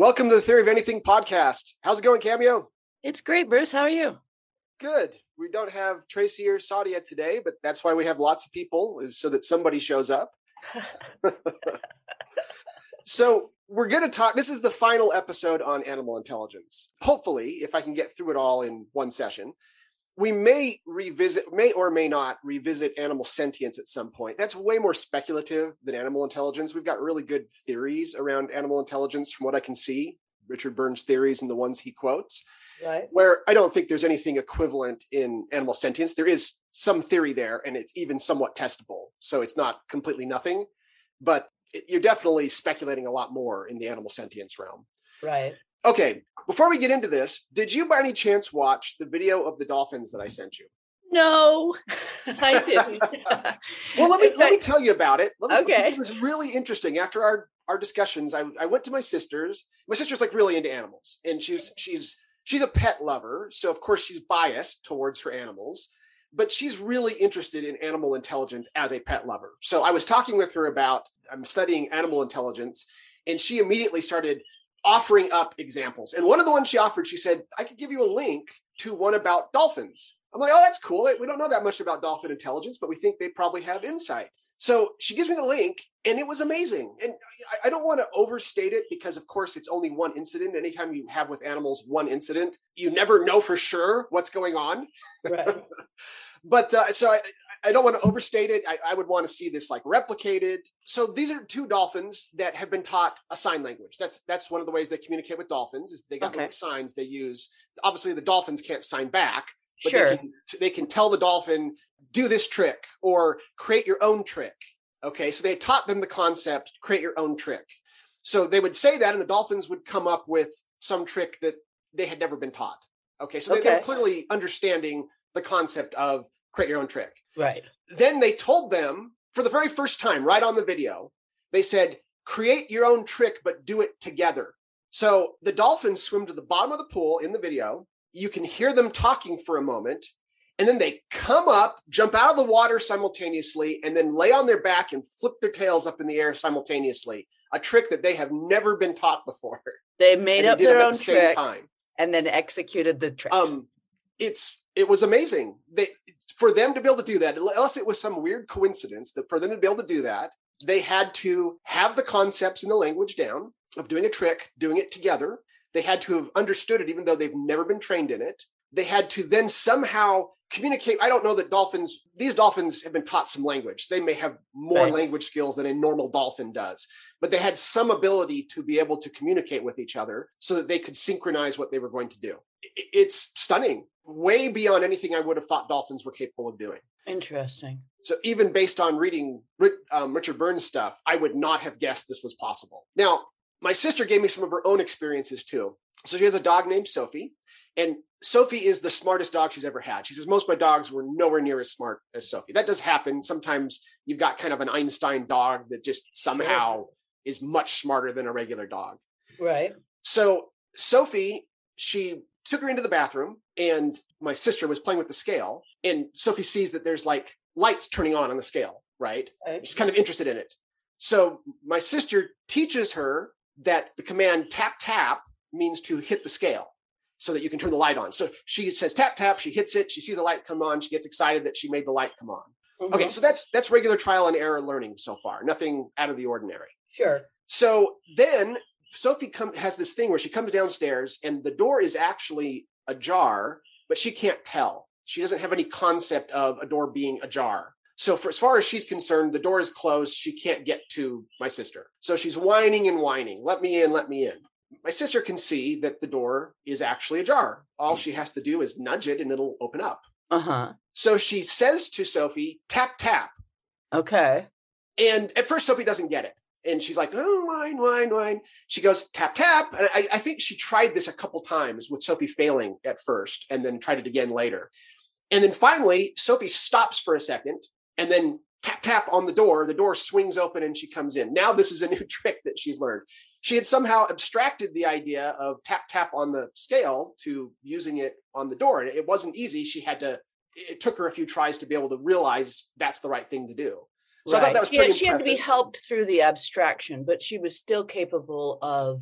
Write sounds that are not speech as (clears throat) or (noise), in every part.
Welcome to the Theory of Anything podcast. How's it going, Cameo? It's great, Bruce. How are you? Good. We don't have Tracy or Sadia today, but that's why we have lots of people, is so that somebody shows up. (laughs) so we're going to talk. This is the final episode on animal intelligence. Hopefully, if I can get through it all in one session, we may revisit, may or may not revisit animal sentience at some point. That's way more speculative than animal intelligence. We've got really good theories around animal intelligence from what I can see. Richard Byrne's theories and the ones he quotes. Right. Where I don't think there's anything equivalent in animal sentience. There is some theory there, and it's even somewhat testable. So it's not completely nothing, but you're definitely speculating a lot more in the animal sentience realm. Right. Okay, before we get into this, did you by any chance watch the video of the dolphins that I sent you? No, (laughs) I didn't. well, let me let me tell you about it. Me, okay, it was really interesting. After our our discussions, I, I went to my sister's. My sister's like really into animals, and she's she's she's a pet lover, so of course she's biased towards her animals. But she's really interested in animal intelligence as a pet lover. So I was talking with her about I'm studying animal intelligence, and she immediately started offering up examples. And one of the ones she offered, she said, I could give you a link to one about dolphins. I'm like, oh, that's cool. We don't know that much about dolphin intelligence, but we think they probably have insight. So she gives me the link, and it was amazing. And I don't want to overstate it because, of course, it's only one incident. Anytime you have with animals one incident, you never know for sure what's going on. Right. (laughs) but uh, so I, I don't want to overstate it. I, I, would want to see this like replicated. So these are two dolphins that have been taught a sign language. That's that's one of the ways they communicate with dolphins is they got okay. signs they use. Obviously, the dolphins can't sign back, but sure. they, can, they can tell the dolphin do this trick or create your own trick. Okay, so they taught them the concept create your own trick. So they would say that, and the dolphins would come up with some trick that they had never been taught. Okay, so okay. They, they're clearly understanding the concept of create your own trick. Right. Then they told them for the very first time, right on the video, they said, create your own trick, but do it together. So the dolphins swim to the bottom of the pool in the video. You can hear them talking for a moment. And then they come up, jump out of the water simultaneously, and then lay on their back and flip their tails up in the air simultaneously. A trick that they have never been taught before. They made up their own the trick time. and then executed the trick. Um, it's it was amazing. They for them to be able to do that, unless it was some weird coincidence that for them to be able to do that, they had to have the concepts and the language down of doing a trick, doing it together. They had to have understood it, even though they've never been trained in it. They had to then somehow communicate. I don't know that dolphins, these dolphins have been taught some language. They may have more right. language skills than a normal dolphin does, but they had some ability to be able to communicate with each other so that they could synchronize what they were going to do. It's stunning way beyond anything I would have thought dolphins were capable of doing. Interesting. So even based on reading um, Richard Byrne's stuff, I would not have guessed this was possible. Now, my sister gave me some of her own experiences too. So she has a dog named Sophie, and Sophie is the smartest dog she's ever had. She says most of my dogs were nowhere near as smart as Sophie. That does happen. Sometimes you've got kind of an Einstein dog that just somehow is much smarter than a regular dog. Right. So Sophie, she took her into the bathroom and my sister was playing with the scale and sophie sees that there's like lights turning on on the scale right okay. she's kind of interested in it so my sister teaches her that the command tap tap means to hit the scale so that you can turn the light on so she says tap tap she hits it she sees the light come on she gets excited that she made the light come on mm-hmm. okay so that's that's regular trial and error learning so far nothing out of the ordinary sure so then Sophie come, has this thing where she comes downstairs and the door is actually ajar, but she can't tell. She doesn't have any concept of a door being ajar. So, for as far as she's concerned, the door is closed. She can't get to my sister. So she's whining and whining, let me in, let me in. My sister can see that the door is actually ajar. All she has to do is nudge it and it'll open up. Uh huh. So she says to Sophie, tap, tap. Okay. And at first, Sophie doesn't get it and she's like, oh, whine, whine, whine. She goes, tap, tap. And I, I, think she tried this a couple times with Sophie failing at first and then tried it again later. And then finally, Sophie stops for a second and then tap, tap on the door. The door swings open and she comes in. Now, this is a (laughs) new trick that she's learned. She had somehow abstracted the idea of tap, tap on the scale to using it on the door. And it wasn't easy. She had to, it took her a few tries to be able to realize that's the right thing to do. So right. I thought that was she, had, she had to be helped through the abstraction, but she was still capable of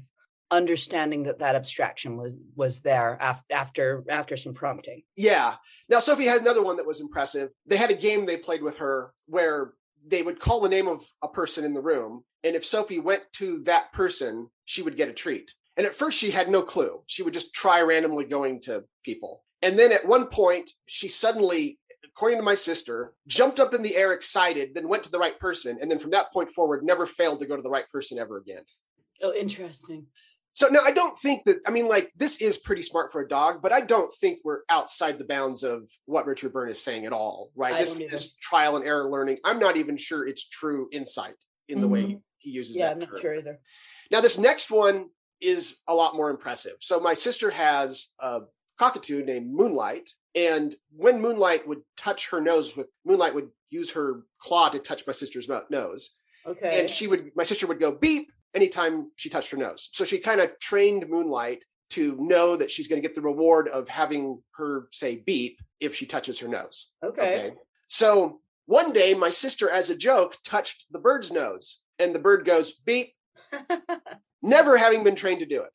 understanding that that abstraction was was there after after after some prompting. Yeah. Now Sophie had another one that was impressive. They had a game they played with her where they would call the name of a person in the room, and if Sophie went to that person, she would get a treat. And at first, she had no clue. She would just try randomly going to people. And then at one point, she suddenly, according to my sister, jumped up in the air excited, then went to the right person. And then from that point forward, never failed to go to the right person ever again. Oh, interesting. So now I don't think that I mean like this is pretty smart for a dog, but I don't think we're outside the bounds of what Richard Byrne is saying at all, right? I this is trial and error learning. I'm not even sure it's true insight in mm-hmm. the way mm-hmm. he uses it. yeah, that. I'm not term. sure either. Now this next one is a lot more impressive. So my sister has a cockatoo named Moonlight, and when Moonlight would touch her nose with Moonlight would use her claw to touch my sister's nose. Okay. And she would my sister would go beep anytime she touched her nose. So she kind of trained Moonlight to know that she's going to get the reward of having her say beep if she touches her nose. Okay. okay. So one day, my sister, as a joke, touched the bird's nose, and the bird goes beep, (laughs) never having been trained to do it.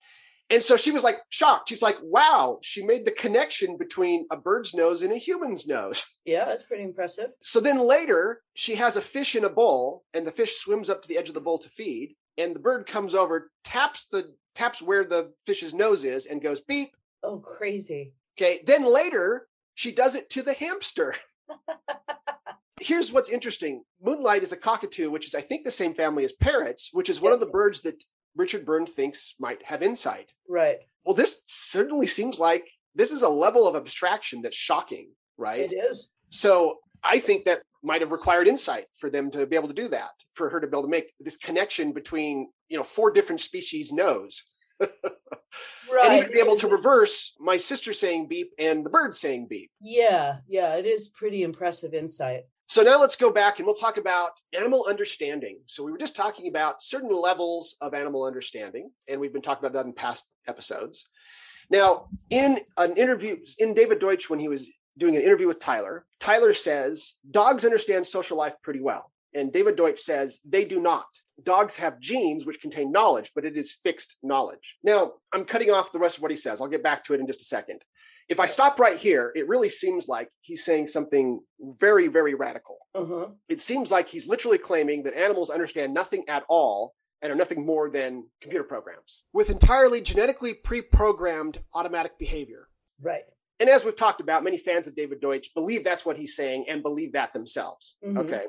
And so she was like shocked. She's like, wow, she made the connection between a bird's nose and a human's nose. Yeah, that's pretty impressive. So then later, she has a fish in a bowl, and the fish swims up to the edge of the bowl to feed and the bird comes over, taps the taps where the fish's nose is, and goes beep. Oh, crazy. Okay. Then later, she does it to the hamster. (laughs) Here's what's interesting. Moonlight is a cockatoo, which is, I think, the same family as parrots, which is one of the birds that Richard Byrne thinks might have insight. Right. Well, this certainly seems like this is a level of abstraction that's shocking, right? It is. So I think that might have required insight for them to be able to do that, for her to be able to make this connection between, you know, four different species knows. (laughs) right. And even be able to reverse my sister saying beep and the bird saying beep. Yeah, yeah, it is pretty impressive insight. So now let's go back and we'll talk about animal understanding. So we were just talking about certain levels of animal understanding, and we've been talking about that in past episodes. Now, in an interview in David Deutsch, when he was doing an interview with Tyler. Tyler says dogs understand social life pretty well. And David Deutsch says they do not. Dogs have genes which contain knowledge, but it is fixed knowledge. Now, I'm cutting off the rest of what he says. I'll get back to it in just a second. If I stop right here, it really seems like he's saying something very, very radical. Uh-huh. It seems like he's literally claiming that animals understand nothing at all and are nothing more than computer programs with entirely genetically pre programmed automatic behavior. Right. And as we've talked about, many fans of David Deutsch believe that's what he's saying and believe that themselves. Mm-hmm. Okay.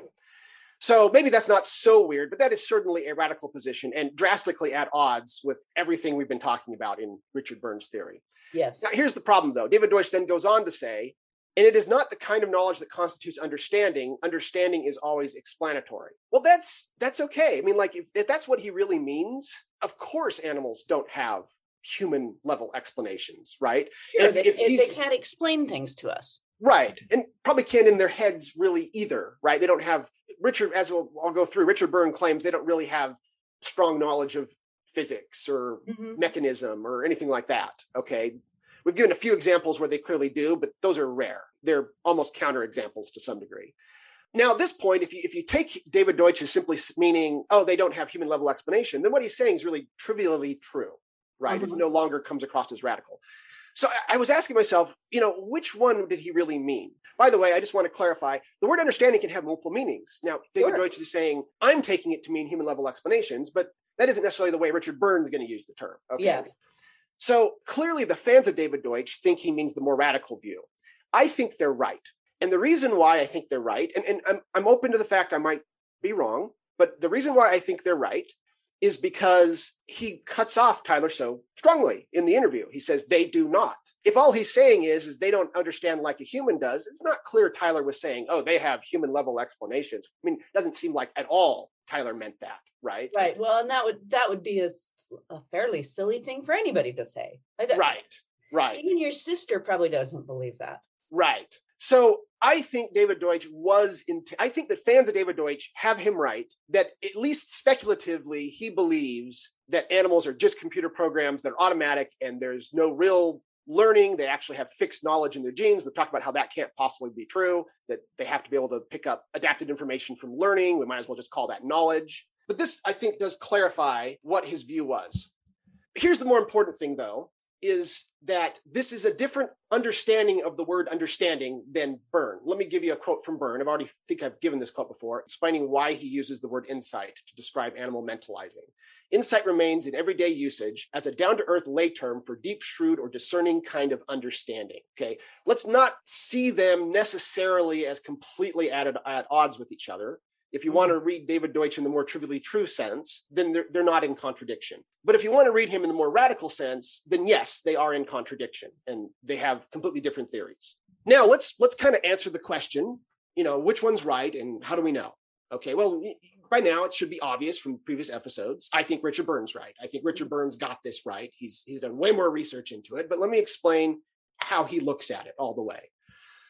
So maybe that's not so weird, but that is certainly a radical position and drastically at odds with everything we've been talking about in Richard Byrne's theory. Yes. Now, here's the problem, though. David Deutsch then goes on to say, and it is not the kind of knowledge that constitutes understanding. Understanding is always explanatory. Well, that's that's okay. I mean, like if, if that's what he really means, of course animals don't have human level explanations, right? Sure, if, if, if they can't explain things to us. Right. And probably can't in their heads really either, right? They don't have Richard, as we'll, I'll go through, Richard Byrne claims they don't really have strong knowledge of physics or mm-hmm. mechanism or anything like that. Okay. We've given a few examples where they clearly do, but those are rare. They're almost counter examples to some degree. Now, at this point, if you if you take David Deutsch as simply meaning, oh, they don't have human level explanation, then what he's saying is really trivially true right? Mm-hmm. It no longer comes across as radical. So I was asking myself, you know, which one did he really mean? By the way, I just want to clarify the word understanding can have multiple meanings. Now, David sure. Deutsch is saying, I'm taking it to mean human level explanations, but that isn't necessarily the way Richard Byrne's going to use the term. Okay. Yeah. So clearly, the fans of David Deutsch think he means the more radical view. I think they're right. And the reason why I think they're right, and, and I'm, I'm open to the fact I might be wrong, but the reason why I think they're right is because he cuts off Tyler so strongly in the interview. He says they do not. If all he's saying is is they don't understand like a human does, it's not clear Tyler was saying, "Oh, they have human level explanations." I mean, it doesn't seem like at all Tyler meant that, right? Right. Well, and that would that would be a, a fairly silly thing for anybody to say. Right. Right. Even your sister probably doesn't believe that. Right. So I think David Deutsch was in. I think that fans of David Deutsch have him right that at least speculatively he believes that animals are just computer programs that are automatic and there's no real learning. They actually have fixed knowledge in their genes. We've talked about how that can't possibly be true. That they have to be able to pick up adapted information from learning. We might as well just call that knowledge. But this, I think, does clarify what his view was. Here's the more important thing, though, is that this is a different understanding of the word understanding than Byrne. Let me give you a quote from Byrne. I've already think I've given this quote before, explaining why he uses the word insight to describe animal mentalizing. Insight remains in everyday usage as a down-to-earth lay term for deep, shrewd, or discerning kind of understanding. Okay, let's not see them necessarily as completely at, at odds with each other. If you want to read David Deutsch in the more trivially true sense, then they're, they're not in contradiction. But if you want to read him in the more radical sense, then yes, they are in contradiction and they have completely different theories. Now let's let's kind of answer the question, you know, which one's right and how do we know? Okay, well, by now it should be obvious from previous episodes. I think Richard Byrne's right. I think Richard Byrne's got this right. He's he's done way more research into it, but let me explain how he looks at it all the way.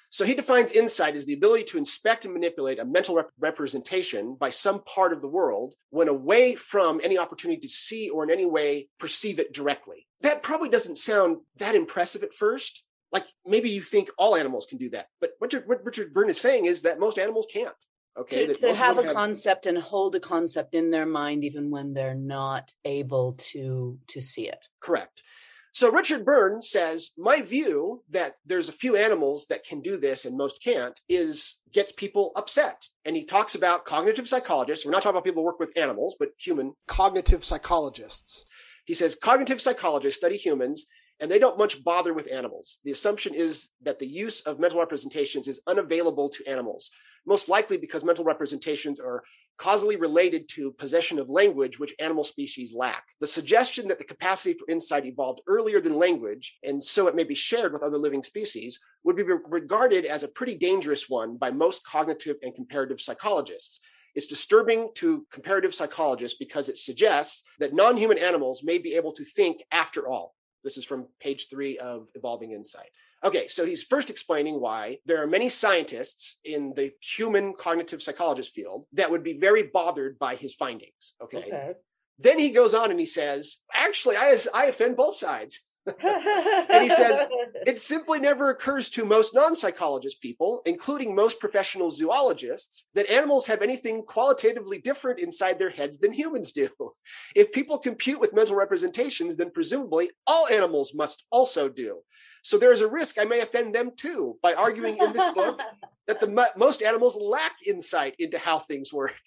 So he defines insight as the ability to inspect and manipulate a mental rep- representation by some part of the world when away from any opportunity to see or in any way perceive it directly. That probably doesn't sound that impressive at first. Like maybe you think all animals can do that, but what, what Richard Byrne is saying is that most animals can't. Okay, to, to have a have... concept and hold a concept in their mind even when they're not able to to see it. Correct. So Richard Byrne says, my view that there's a few animals that can do this and most can't is gets people upset. And he talks about cognitive psychologists. We're not talking about people who work with animals, but human cognitive psychologists. He says cognitive psychologists study humans and they don't much bother with animals. The assumption is that the use of mental representations is unavailable to animals, most likely because mental representations are causally related to possession of language, which animal species lack. The suggestion that the capacity for insight evolved earlier than language, and so it may be shared with other living species, would be regarded as a pretty dangerous one by most cognitive and comparative psychologists. It's disturbing to comparative psychologists because it suggests that non human animals may be able to think after all. This is from page three of Evolving Insight. Okay, so he's first explaining why there are many scientists in the human cognitive psychologist field that would be very bothered by his findings. Okay. okay. Then he goes on and he says, actually, I, I offend both sides. (laughs) and he says, it simply never occurs to most non psychologist people, including most professional zoologists, that animals have anything qualitatively different inside their heads than humans do. If people compute with mental representations, then presumably all animals must also do. So there is a risk I may offend them too by arguing in this book (laughs) that the most animals lack insight into how things work.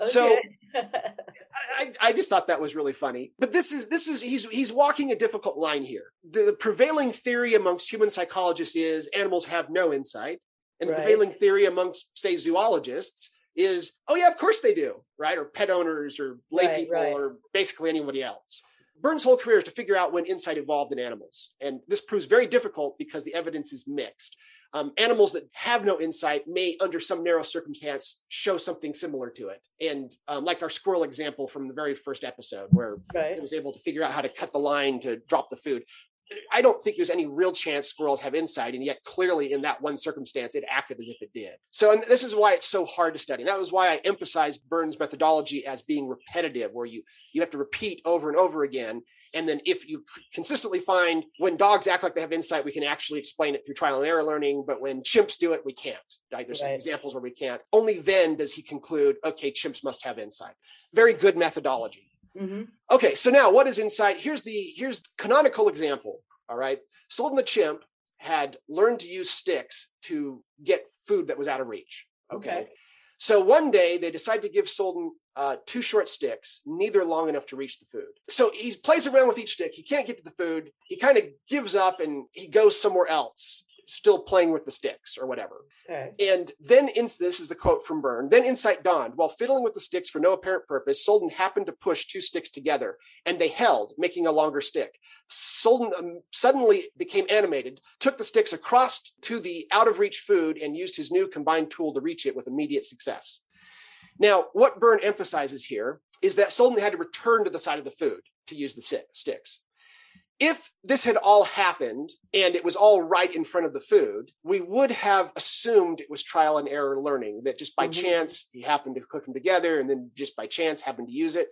Okay. So (laughs) I, I, just thought that was really funny. But this is this is he's he's walking a difficult line here. The, the prevailing theory amongst human psychologists is animals have no insight, and the prevailing theory amongst say zoologists is oh yeah of course they do right or pet owners or lay right, people right. or basically anybody else Byrne's whole career is to figure out when insight evolved in animals. And this proves very difficult because the evidence is mixed. Um, animals that have no insight may, under some narrow circumstance, show something similar to it. And um, like our squirrel example from the very first episode, where right. it was able to figure out how to cut the line to drop the food. I don't think there's any real chance squirrels have insight, and yet clearly in that one circumstance, it acted as if it did. So, and this is why it's so hard to study. And that was why I emphasize Byrne's methodology as being repetitive, where you you have to repeat over and over again. And then if you consistently find when dogs act like they have insight, we can actually explain it through trial and error learning. But when chimps do it, we can't. Right? There's right. examples where we can't. Only then does he conclude, okay, chimps must have insight. Very good methodology. Mm-hmm. Okay, so now what is insight? Here's the here's the canonical example. All right, Sultan the chimp had learned to use sticks to get food that was out of reach. Okay, okay. so one day they decide to give Sultan uh, two short sticks, neither long enough to reach the food. So he plays around with each stick. He can't get to the food. He kind of gives up and he goes somewhere else still playing with the sticks or whatever. Okay. And then in, this is the quote from Byrne. Then insight dawned. While fiddling with the sticks for no apparent purpose, Sultan happened to push two sticks together, and they held, making a longer stick. Sultan um, suddenly became animated, took the sticks across to the out of reach food, and used his new combined tool to reach it with immediate success. Now, what Byrne emphasizes here is that Sultan had to return to the side of the food to use the sticks if this had all happened and it was all right in front of the food, we would have assumed it was trial and error learning, that just by mm-hmm. chance he happened to click them together and then just by chance happened to use it.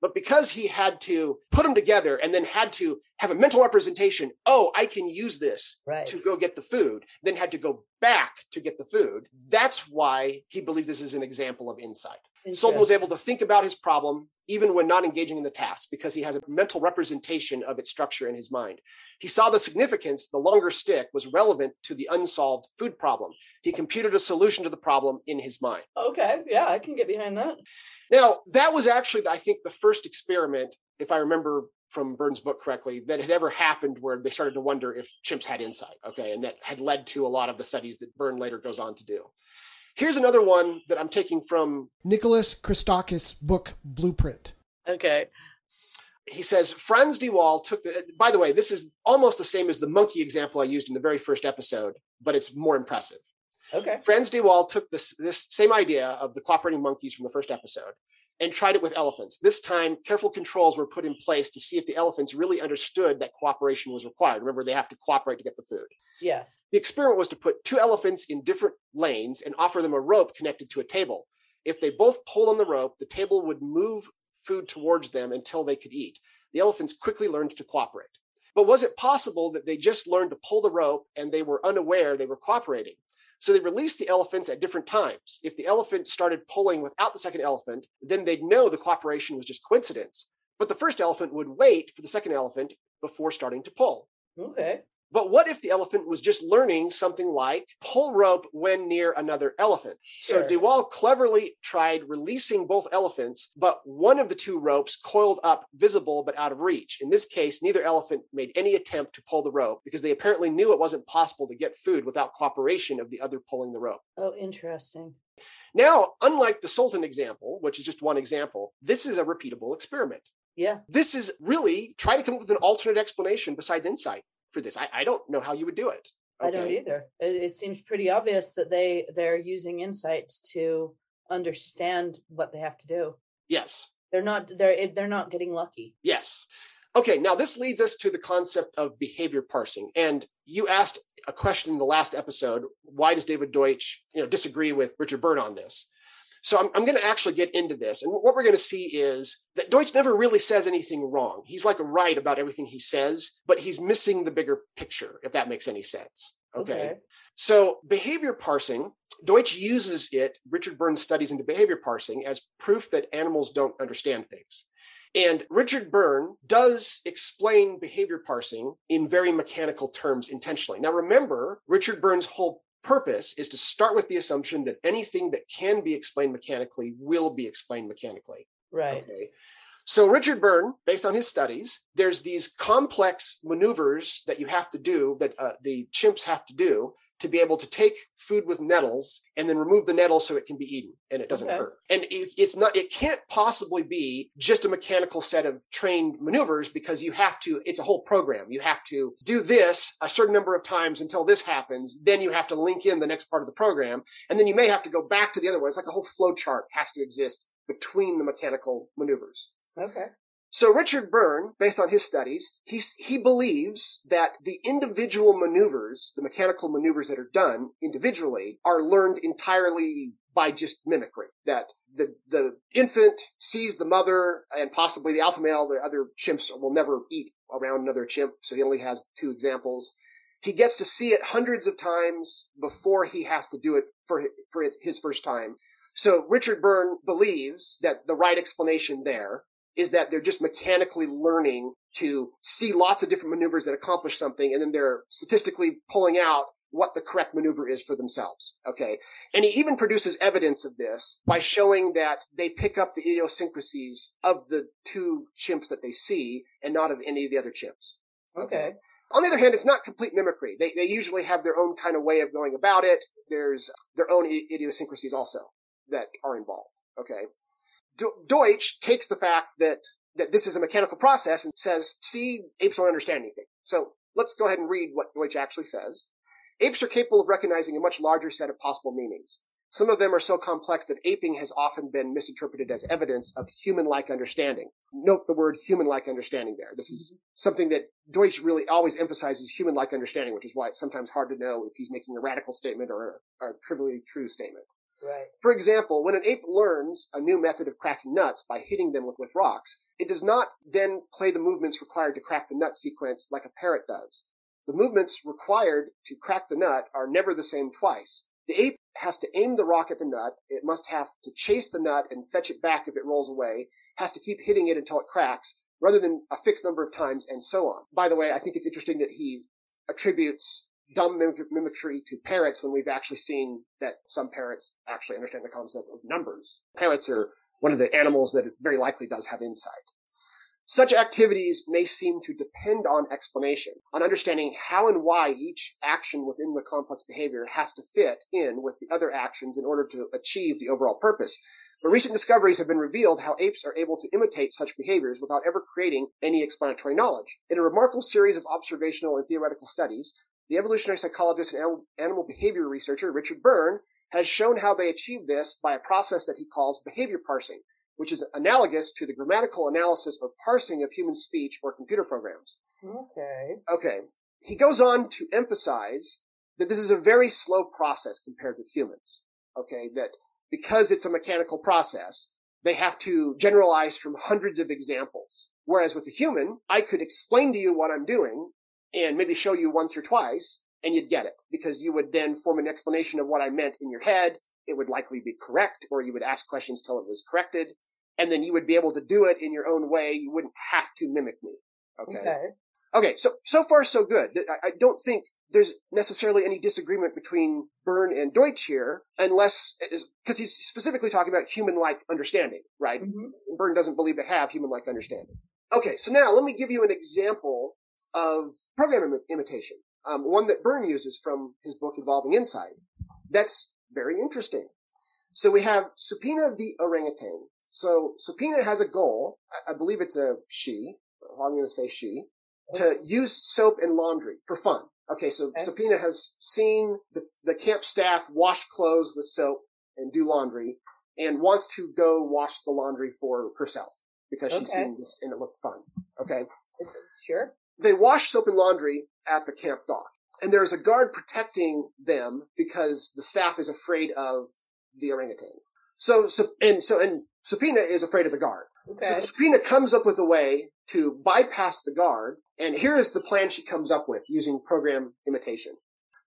But because he had to put them together and then had to have a mental representation, oh, I can use this right. to go get the food, then had to go back to get the food, that's why he believes this is an example of insight. Sultan was able to think about his problem even when not engaging in the task because he has a mental representation of its structure in his mind. He saw the significance the longer stick was relevant to the unsolved food problem. He computed a solution to the problem in his mind. Okay, yeah, I can get behind that. Now, that was actually, I think, the first experiment, if I remember from Byrne's book correctly, that had ever happened where they started to wonder if chimps had insight. Okay. And that had led to a lot of the studies that Byrne later goes on to do. Here's another one that I'm taking from Nicholas Christakis' book Blueprint. Okay. He says Frans de Waal took the. By the way, this is almost the same as the monkey example I used in the very first episode, but it's more impressive. Okay. Frans de Waal took this this same idea of the cooperating monkeys from the first episode and tried it with elephants. This time, careful controls were put in place to see if the elephants really understood that cooperation was required. Remember, they have to cooperate to get the food. Yeah. The experiment was to put two elephants in different lanes and offer them a rope connected to a table. If they both pulled on the rope, the table would move food towards them until they could eat. The elephants quickly learned to cooperate. But was it possible that they just learned to pull the rope and they were unaware they were cooperating? So they released the elephants at different times. If the elephant started pulling without the second elephant, then they'd know the cooperation was just coincidence. But the first elephant would wait for the second elephant before starting to pull. Okay. But what if the elephant was just learning something like pull rope when near another elephant? Sure. So de Waal cleverly tried releasing both elephants, but one of the two ropes coiled up, visible but out of reach. In this case, neither elephant made any attempt to pull the rope because they apparently knew it wasn't possible to get food without cooperation of the other pulling the rope. Oh, interesting. Now, unlike the Sultan example, which is just one example, this is a repeatable experiment. Yeah. This is really try to come up with an alternate explanation besides insight for this. I, I don't know how you would do it. I don't either. It, it seems pretty obvious that they they're using insights to understand what they have to do. Yes. They're not they're they're not getting lucky. Yes. Okay, now this leads us to the concept of behavior parsing. And you asked a question in the last episode, why does David Deutsch, you know, disagree with Richard Byrne on this? So I'm, I'm going to actually get into this. And what we're going to see is that Deutsch never really says anything wrong. He's like right about everything he says, but he's missing the bigger picture, if that makes any sense. Okay. Okay. So behavior parsing, Deutsch uses it, Richard Byrne's studies into behavior parsing as proof that animals don't understand things. And Richard Byrne does explain behavior parsing in very mechanical terms intentionally. Now, remember, Richard Byrne's whole purpose is to start with the assumption that anything that can be explained mechanically will be explained mechanically. Right. Okay. So Richard Byrne, based on his studies, there's these complex maneuvers that you have to do that uh, the chimps have to do to be able to take food with nettles and then remove the nettles so it can be eaten and it doesn't Okay. hurt. And it, it's not, it can't possibly be just a mechanical set of trained maneuvers because you have to, it's a whole program. You have to do this a certain number of times until this happens. Then you have to link in the next part of the program. And then you may have to go back to the other one. It's like a whole flow chart has to exist between the mechanical maneuvers. Okay. So Richard Byrne, based on his studies, he's, he believes that the individual maneuvers, the mechanical maneuvers that are done individually, are learned entirely by just mimicry. That the the infant sees the mother and possibly the alpha male. The other chimps will never eat around another chimp, so he only has two examples. He gets to see it hundreds of times before he has to do it for for his first time. So Richard Byrne believes that the right explanation there is that they're just mechanically learning to see lots of different maneuvers that accomplish something, and then they're statistically pulling out what the correct maneuver is for themselves. Okay. And he even produces evidence of this by showing that they pick up the idiosyncrasies of the two chimps that they see and not of any of the other chimps. Okay. On the other hand, it's not complete mimicry. They, they usually have their own kind of way of going about it. There's their own idiosyncrasies also that are involved. Okay. Do- Deutsch takes the fact that, that this is a mechanical process and says, see, apes don't understand anything. So let's go ahead and read what Deutsch actually says. Apes are capable of recognizing a much larger set of possible meanings. Some of them are so complex that aping has often been misinterpreted as evidence of human-like understanding. Note the word human-like understanding there. This is mm-hmm. something that Deutsch really always emphasizes human-like understanding, which is why it's sometimes hard to know if he's making a radical statement or a, a trivially true statement. Right. For example, when an ape learns a new method of cracking nuts by hitting them with, with rocks, it does not then play the movements required to crack the nut sequence like a parrot does. The movements required to crack the nut are never the same twice. The ape has to aim the rock at the nut. It must have to chase the nut and fetch it back if it rolls away, has to keep hitting it until it cracks, rather than a fixed number of times, and so on. By the way, I think it's interesting that he attributes dumb mimic- mimicry to parrots when we've actually seen that some parrots actually understand the concept of numbers. Parrots are one of the animals that very likely does have insight. Such activities may seem to depend on explanation, on understanding how and why each action within the complex behavior has to fit in with the other actions in order to achieve the overall purpose. But recent discoveries have been revealed how apes are able to imitate such behaviors without ever creating any explanatory knowledge. In a remarkable series of observational and theoretical studies, the evolutionary psychologist and animal behavior researcher Richard Byrne has shown how they achieve this by a process that he calls behavior parsing, which is analogous to the grammatical analysis or parsing of human speech or computer programs. Okay. Okay. He goes on to emphasize that this is a very slow process compared with humans. Okay. That because it's a mechanical process, they have to generalize from hundreds of examples. Whereas with the human, I could explain to you what I'm doing and maybe show you once or twice and you'd get it because you would then form an explanation of what I meant in your head. It would likely be correct or you would ask questions till it was corrected and then you would be able to do it in your own way. You wouldn't have to mimic me. Okay. Okay. Okay, so so far so good. I, I don't think there's necessarily any disagreement between Byrne and Deutsch here, unless because he's specifically talking about human-like understanding, right? Mhm. Byrne doesn't believe they have human-like understanding. Okay, so now let me give you an example of program Im- imitation, um, one that Byrne uses from his book Evolving Insight. That's very interesting. So we have Supina the orangutan. So Supina has a goal. I, I believe it's a she. I'm going to say she to use soap and laundry for fun. Okay, so Okay. Supina has seen the, the camp staff wash clothes with soap and do laundry and wants to go wash the laundry for herself because she's seen this and it looked fun. Okay. Sure. They wash soap and laundry at the camp dock and there's a guard protecting them because the staff is afraid of the orangutan. So, so and so, and Supina is afraid of the guard. Okay. So Supina comes up with a way to bypass the guard, and here is the plan she comes up with using program imitation.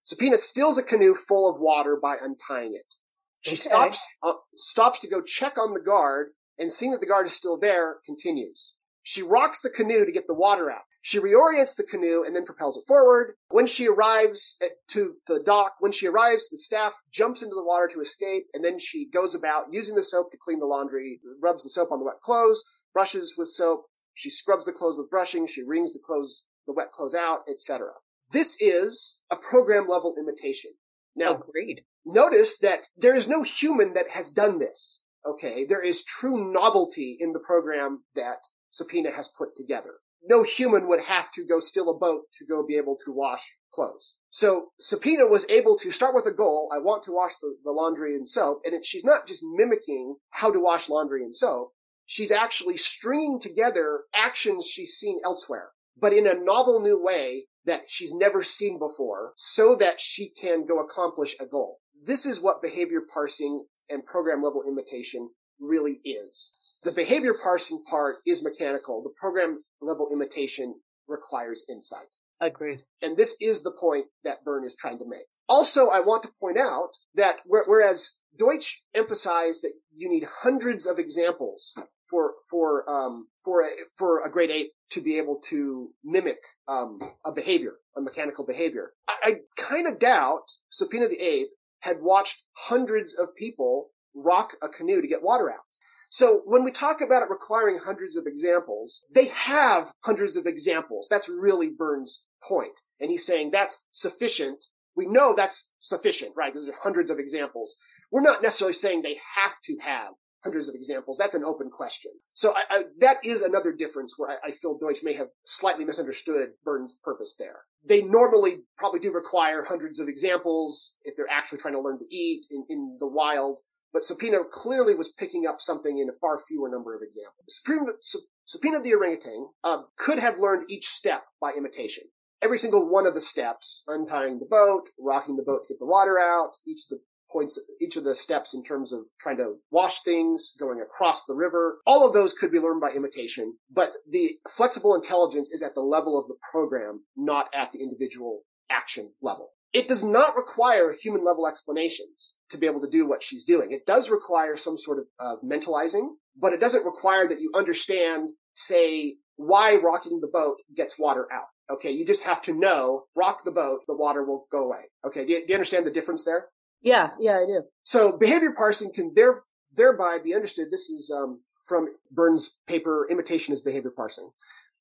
Supina steals a canoe full of water by untying it. She Okay. stops uh, stops to go check on the guard, and seeing that the guard is still there, continues. She rocks the canoe to get the water out. She reorients the canoe and then propels it forward. When she arrives at, to the dock, when she arrives, the staff jumps into the water to escape, and then she goes about using the soap to clean the laundry, rubs the soap on the wet clothes, brushes with soap, she scrubs the clothes with brushing, she wrings the clothes, the wet clothes out, etc. This is a program level imitation. Now, oh, Agreed. notice that there is no human that has done this. Okay. There is true novelty in the program that Supina has put together. No human would have to go steal a boat to go be able to wash clothes. So Supina was able to start with a goal. I want to wash the, the laundry and soap. And it, she's not just mimicking how to wash laundry and soap. She's actually stringing together actions she's seen elsewhere, but in a novel new way that she's never seen before so that she can go accomplish a goal. This is what behavior parsing and program level imitation really is. The behavior parsing part is mechanical. The program level imitation requires insight. Agreed. And this is the point that Byrne is trying to make. Also, I want to point out that whereas Deutsch emphasized that you need hundreds of examples for for um, for a, for a great ape to be able to mimic um, a behavior, a mechanical behavior, I, I kind of doubt Supina the ape had watched hundreds of people rock a canoe to get water out. So when we talk about it requiring hundreds of examples, they have hundreds of examples. That's really Byrne's point. And he's saying that's sufficient. We know that's sufficient, right? Because there's hundreds of examples. We're not necessarily saying they have to have hundreds of examples. That's an open question. So I, I, that is another difference where I, I feel Deutsch may have slightly misunderstood Byrne's purpose there. They normally probably do require hundreds of examples if they're actually trying to learn to eat in, in the wild. But Supina clearly was picking up something in a far fewer number of examples. Supreme, Su- Supina the orangutan uh, could have learned each step by imitation. Every single one of the steps, untying the boat, rocking the boat to get the water out, each of the points, each of the steps in terms of trying to wash things, going across the river, all of those could be learned by imitation. But the flexible intelligence is at the level of the program, not at the individual action level. It does not require human level explanations to be able to do what she's doing. It does require some sort of uh, mentalizing, but it doesn't require that you understand, say, why rocking the boat gets water out. Okay. You just have to know, rock the boat, the water will go away. Okay. Do you, do you understand the difference there? Yeah. Yeah, I do. So behavior parsing can there, thereby be understood. This is um, from Byrne's paper, Imitation is Behavior Parsing.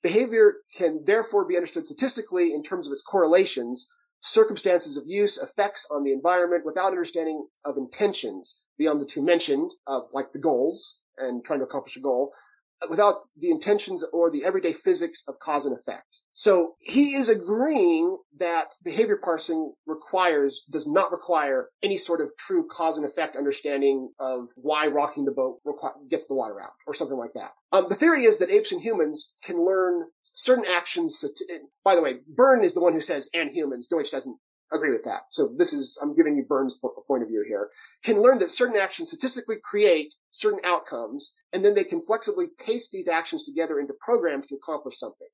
Behavior can therefore be understood statistically in terms of its correlations, circumstances of use, effects on the environment without understanding of intentions beyond the two mentioned, uh, like the goals and trying to accomplish a goal, without the intentions or the everyday physics of cause and effect. So he is agreeing that behavior parsing requires, does not require any sort of true cause and effect understanding of why rocking the boat requ- gets the water out or something like that. Um, the theory is that apes and humans can learn certain actions. By the way, Byrne is the one who says and humans. Deutsch doesn't agree with that. So this is, I'm giving you Byrne's point of view here, can learn that certain actions statistically create certain outcomes, and then they can flexibly paste these actions together into programs to accomplish something.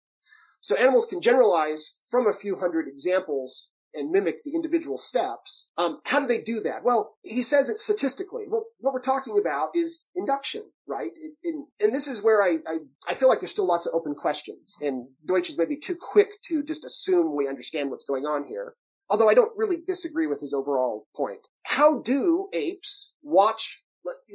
So animals can generalize from a few hundred examples and mimic the individual steps. Um, how do they do that? Well, he says it statistically. Well, what we're talking about is induction, right? It, it, and this is where I, I, I, feel like there's still lots of open questions, and Deutsch is maybe too quick to just assume we understand what's going on here although I don't really disagree with his overall point. How do apes watch,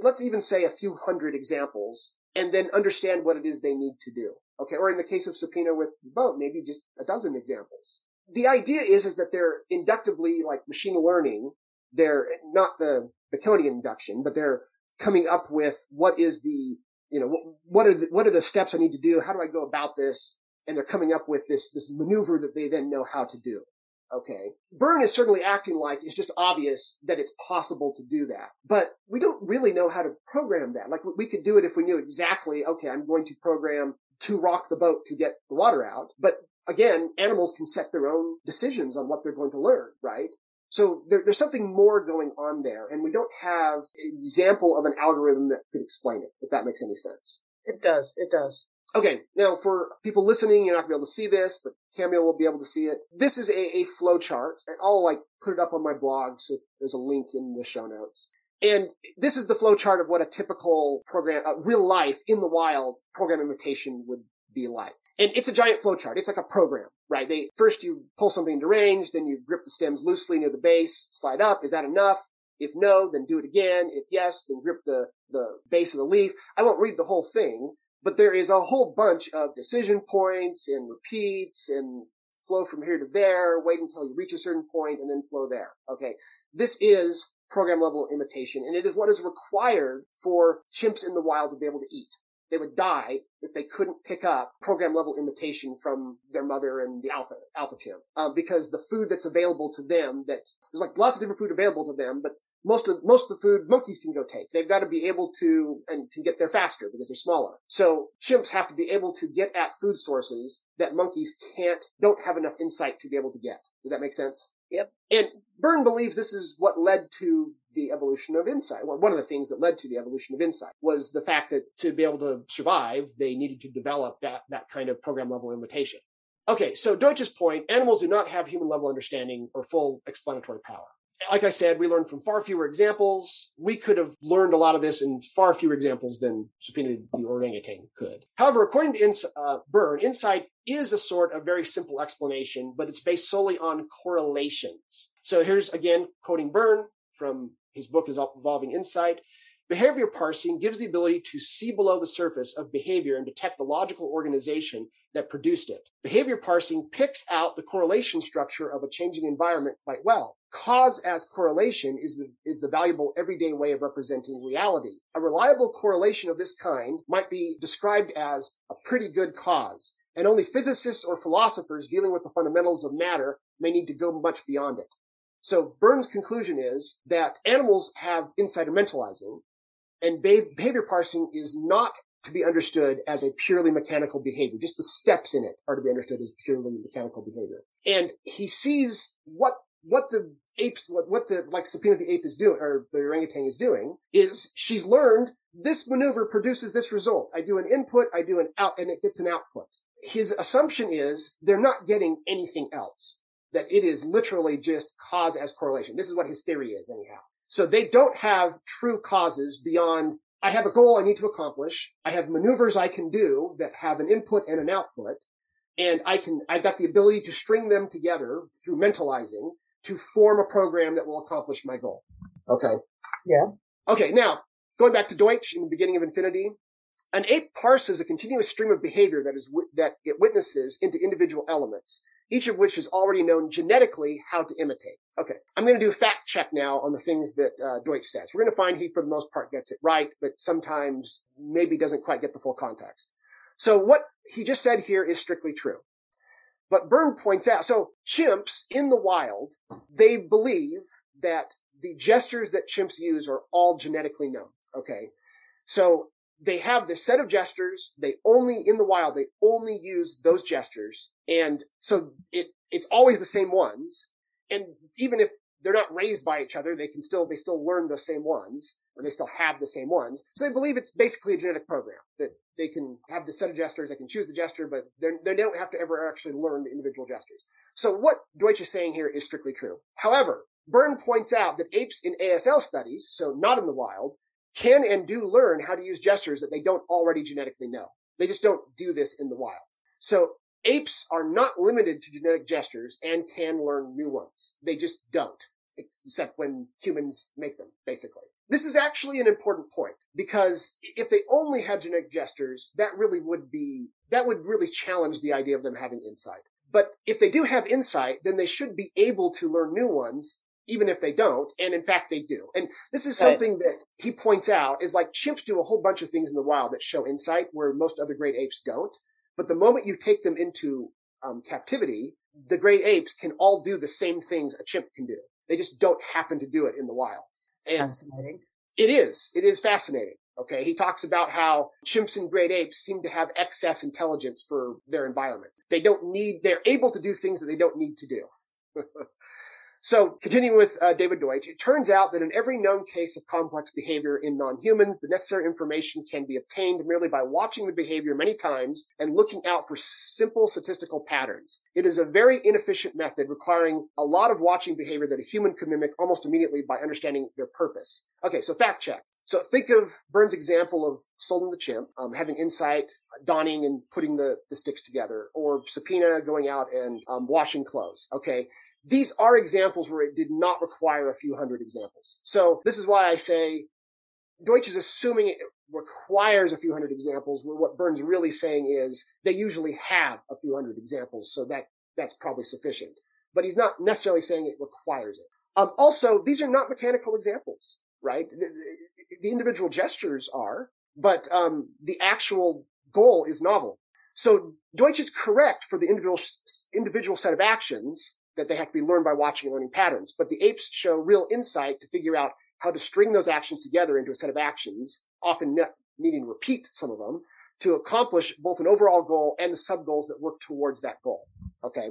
let's even say a few hundred examples and then understand what it is they need to do? Okay. Or in the case of Supina with the boat, maybe just a dozen examples. The idea is, is that they're inductively like machine learning. They're not the Baconian induction, but they're coming up with what is the, you know, what are the, what are the steps I need to do? How do I go about this? And they're coming up with this, this maneuver that they then know how to do. Okay. Byrne is certainly acting like it's just obvious that it's possible to do that. But we don't really know how to program that. Like we could do it if we knew exactly, okay, I'm going to program to rock the boat to get the water out. But again, animals can set their own decisions on what they're going to learn, right? So there, there's something more going on there, and we don't have an example of an algorithm that could explain it, if that makes any sense. It does. It does. Okay, now for people listening, you're not gonna be able to see this, but Cameo will be able to see it. This is a, a flow chart, and I'll like put it up on my blog, so there's a link in the show notes. And this is the flow chart of what a typical program, uh, real life in the wild program imitation would be like. And it's a giant flow chart. It's like a program, right? They first you pull something into range, then you grip the stems loosely near the base, slide up. Is that enough? If no, then do it again. If yes, then grip the, the base of the leaf. I won't read the whole thing, but there is a whole bunch of decision points and repeats and flow from here to there, wait until you reach a certain point and then flow there. Okay. This is program level imitation and it is what is required for chimps in the wild to be able to eat. They would die if they couldn't pick up program level imitation from their mother and the alpha alpha chimp, um, because the food that's available to them that there's like lots of different food available to them, but most of most of the food monkeys can go take. They've got to be able to and can get there faster because they're smaller. So chimps have to be able to get at food sources that monkeys can't don't have enough insight to be able to get. Does that make sense? Yep. And Byrne believes this is what led to the evolution of insight. Or one of the things that led to the evolution of insight was the fact that to be able to survive, they needed to develop that, that kind of program level imitation. Okay, so Deutsch's point, animals do not have human level understanding or full explanatory power like I said, we learned from far fewer examples. We could have learned a lot of this in far fewer examples than Supina the orangutan could. However, according to Ins- uh, Byrne, insight is a sort of very simple explanation, but it's based solely on correlations. So here's again quoting Byrne from his book Evolving Insight. Behavior parsing gives the ability to see below the surface of behavior and detect the logical organization that produced it. Behavior parsing picks out the correlation structure of a changing environment quite well. Cause as correlation is the, is the valuable everyday way of representing reality. A reliable correlation of this kind might be described as a pretty good cause, and only physicists or philosophers dealing with the fundamentals of matter may need to go much beyond it. So Byrne's conclusion is that animals have insight mentalizing, and behavior parsing is not to be understood as a purely mechanical behavior. Just the steps in it are to be understood as purely mechanical behavior. And he sees what, what the apes, what, what the, like Supina the ape is doing, or the orangutan is doing, is she's learned this maneuver produces this result. I do an input, I do an out, and it gets an output. His assumption is they're not getting anything else. That it is literally just cause as correlation. This is what his theory is, anyhow. So they don't have true causes beyond I have a goal I need to accomplish. I have maneuvers I can do that have an input and an output. And I can, I've got the ability to string them together through mentalizing to form a program that will accomplish my goal. Okay. Yeah. Okay. Now going back to Deutsch in the beginning of infinity, an ape parses a continuous stream of behavior that is, that it witnesses into individual elements each of which is already known genetically how to imitate. Okay. I'm going to do a fact check now on the things that uh, Deutsch says. We're going to find he, for the most part, gets it right, but sometimes maybe doesn't quite get the full context. So what he just said here is strictly true. But Byrne points out, so chimps in the wild, they believe that the gestures that chimps use are all genetically known. Okay. So they have this set of gestures. They only in the wild, they only use those gestures. And so it, it's always the same ones. And even if they're not raised by each other, they can still, they still learn the same ones or they still have the same ones. So they believe it's basically a genetic program that they can have the set of gestures. They can choose the gesture, but they don't have to ever actually learn the individual gestures. So what Deutsch is saying here is strictly true. However, Byrne points out that apes in ASL studies, so not in the wild, can and do learn how to use gestures that they don't already genetically know. They just don't do this in the wild. So apes are not limited to genetic gestures and can learn new ones. They just don't, except when humans make them, basically. This is actually an important point because if they only had genetic gestures, that really would be, that would really challenge the idea of them having insight. But if they do have insight, then they should be able to learn new ones even if they don't. And in fact, they do. And this is something that he points out is like chimps do a whole bunch of things in the wild that show insight where most other great apes don't. But the moment you take them into um, captivity, the great apes can all do the same things a chimp can do. They just don't happen to do it in the wild. And fascinating. It is. It is fascinating. Okay. He talks about how chimps and great apes seem to have excess intelligence for their environment. They don't need, they're able to do things that they don't need to do. (laughs) So continuing with uh, David Deutsch, it turns out that in every known case of complex behavior in non-humans, the necessary information can be obtained merely by watching the behavior many times and looking out for simple statistical patterns. It is a very inefficient method requiring a lot of watching behavior that a human could mimic almost immediately by understanding their purpose. Okay, so fact check. So think of Byrne's example of Sultan the chimp, um, having insight, donning and putting the, the sticks together, or Supina going out and um, washing clothes. Okay these are examples where it did not require a few hundred examples. So this is why I say Deutsch is assuming it requires a few hundred examples, where what Byrne's really saying is they usually have a few hundred examples, so that that's probably sufficient. But he's not necessarily saying it requires it. Um, also, these are not mechanical examples, right? The, the, the individual gestures are, but um, the actual goal is novel. So Deutsch is correct for the individual individual set of actions, that they have to be learned by watching and learning patterns. But the apes show real insight to figure out how to string those actions together into a set of actions, often needing to repeat some of them to accomplish both an overall goal and the sub goals that work towards that goal. Okay.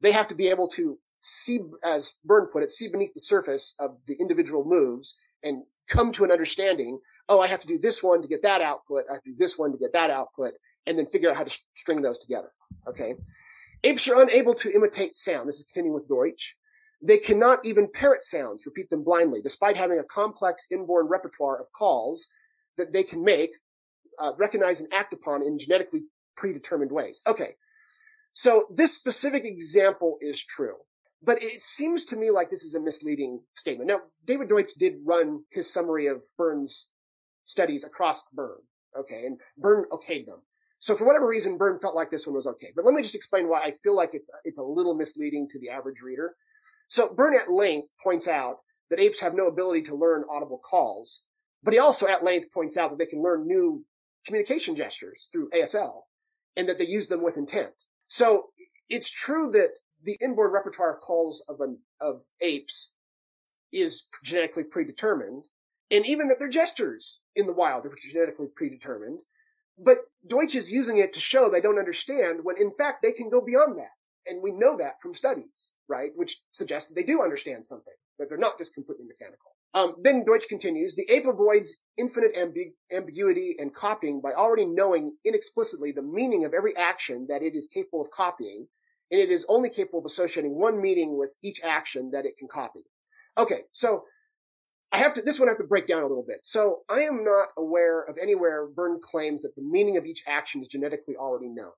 They have to be able to see, as Byrne put it, see beneath the surface of the individual moves and come to an understanding. Oh, I have to do this one to get that output. I have to do this one to get that output and then figure out how to string those together. Okay. Apes are unable to imitate sound. This is continuing with Deutsch. They cannot even parrot sounds, repeat them blindly, despite having a complex inborn repertoire of calls that they can make, uh, recognize and act upon in genetically predetermined ways. Okay. So this specific example is true, but it seems to me like this is a misleading statement. Now, David Deutsch did run his summary of Byrne's studies across Byrne. Okay. And Byrne okayed them. So for whatever reason, Byrne felt like this one was okay. But let me just explain why I feel like it's it's a little misleading to the average reader. So Byrne at length points out that apes have no ability to learn audible calls, but he also at length points out that they can learn new communication gestures through ASL and that they use them with intent. So it's true that the inborn repertoire of calls of an, of apes is genetically predetermined, and even that their gestures in the wild are genetically predetermined. But Deutsch is using it to show they don't understand when in fact they can go beyond that. And we know that from studies, right? Which suggests that they do understand something, that they're not just completely mechanical. Um, then Deutsch continues, the ape avoids infinite ambi- ambiguity and copying by already knowing inexplicitly the meaning of every action that it is capable of copying and it is only capable of associating one meaning with each action that it can copy. Okay, so I have to, this one I have to break down a little bit. So I am not aware of anywhere Byrne claims that the meaning of each action is genetically already known.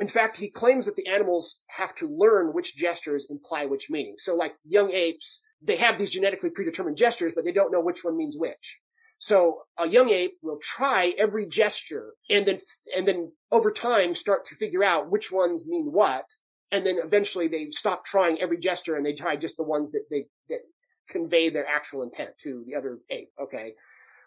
In fact, he claims that the animals have to learn which gestures imply which meaning. So like young apes, they have these genetically predetermined gestures, but they don't know which one means which. So a young ape will try every gesture and then, and then over time start to figure out which ones mean what. And then eventually they stop trying every gesture and they try just the ones that they, that convey their actual intent to the other ape. Okay.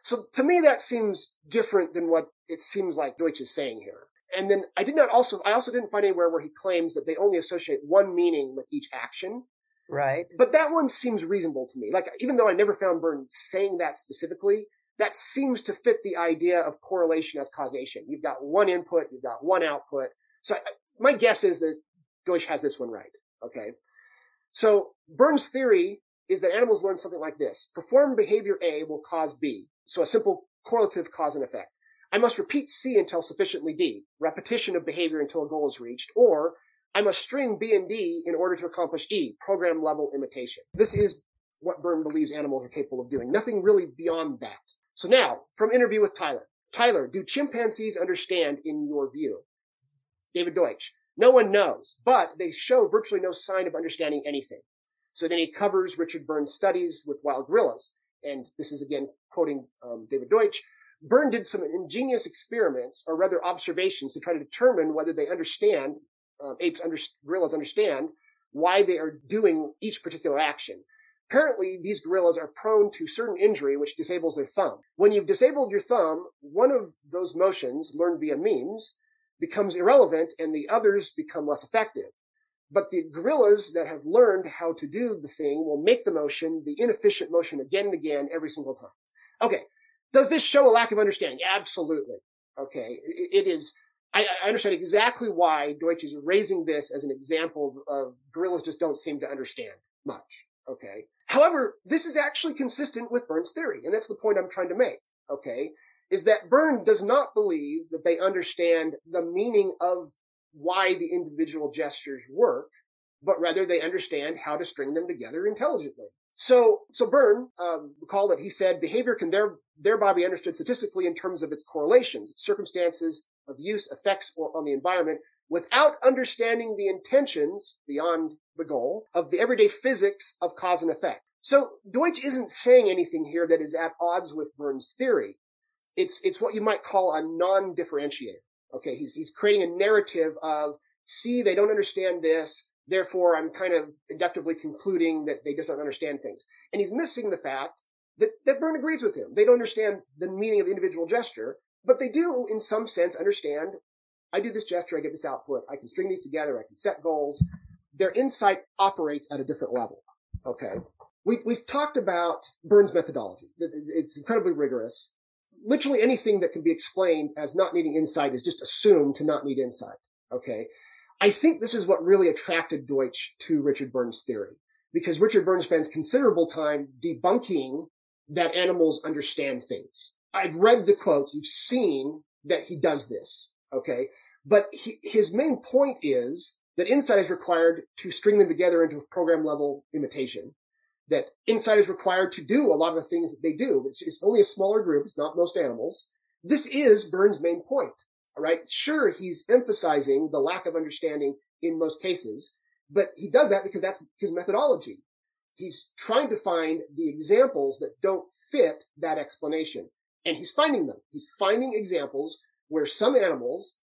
So to me, that seems different than what it seems like Deutsch is saying here. And then I did not also, I also didn't find anywhere where he claims that they only associate one meaning with each action. Right. But that one seems reasonable to me. Like, even though I never found Byrne saying that specifically, that seems to fit the idea of correlation as causation. You've got one input, you've got one output. So I, my guess is that Deutsch has this one right. Okay. So Byrne's theory is that animals learn something like this. Perform behavior A will cause B. So a simple correlative cause and effect. I must repeat C until sufficiently D, repetition of behavior until a goal is reached, or I must string B and D in order to accomplish E, program level imitation. This is what Byrne believes animals are capable of doing. Nothing really beyond that. So now, from interview with Tyler. Tyler, do chimpanzees understand in your view? David Deutsch. No one knows, but they show virtually no sign of understanding anything. So then he covers Richard Byrne's studies with wild gorillas. And this is again quoting um, David Deutsch. Byrne did some ingenious experiments, or rather observations, to try to determine whether they understand, uh, apes, under, gorillas understand why they are doing each particular action. Apparently, these gorillas are prone to certain injury which disables their thumb. When you've disabled your thumb, one of those motions, learned via memes, becomes irrelevant and the others become less effective. But the gorillas that have learned how to do the thing will make the motion, the inefficient motion again and again every single time. Okay. Does this show a lack of understanding? Absolutely. Okay. it, is. I, I, understand exactly why Deutsch is raising this as an example of, of gorillas just don't seem to understand much. Okay. However, this is actually consistent with Byrne's theory. And that's the point I'm trying to make. Okay. Is that Byrne does not believe that they understand the meaning of why the individual gestures work, but rather they understand how to string them together intelligently. So, so Byrne, um, recall that he said behavior can there, thereby be understood statistically in terms of its correlations, circumstances of use, effects or on the environment, without understanding the intentions beyond the goal of the everyday physics of cause and effect. So Deutsch isn't saying anything here that is at odds with Byrne's theory. It's, it's what you might call a non-differentiator. Okay. He's, he's creating a narrative of, see, they don't understand this. Therefore, I'm kind of inductively concluding that they just don't understand things. And he's missing the fact that, that Byrne agrees with him. They don't understand the meaning of the individual gesture, but they do, in some sense, understand I do this gesture, I get this output, I can string these together, I can set goals. Their insight operates at a different level. Okay. We, we've talked about Byrne's methodology. It's incredibly rigorous literally anything that can be explained as not needing insight is just assumed to not need insight. Okay. I think this is what really attracted Deutsch to Richard Byrne's theory because Richard Byrne spends considerable time debunking that animals understand things. I've read the quotes. You've seen that he does this. Okay. But he, his main point is that insight is required to string them together into a program level imitation that insight is required to do a lot of the things that they do. It's, it's only a smaller group. It's not most animals. This is Byrne's main point. All right. Sure, he's emphasizing the lack of understanding in most cases, but he does that because that's his methodology. He's trying to find the examples that don't fit that explanation. And he's finding them. He's finding examples where some animals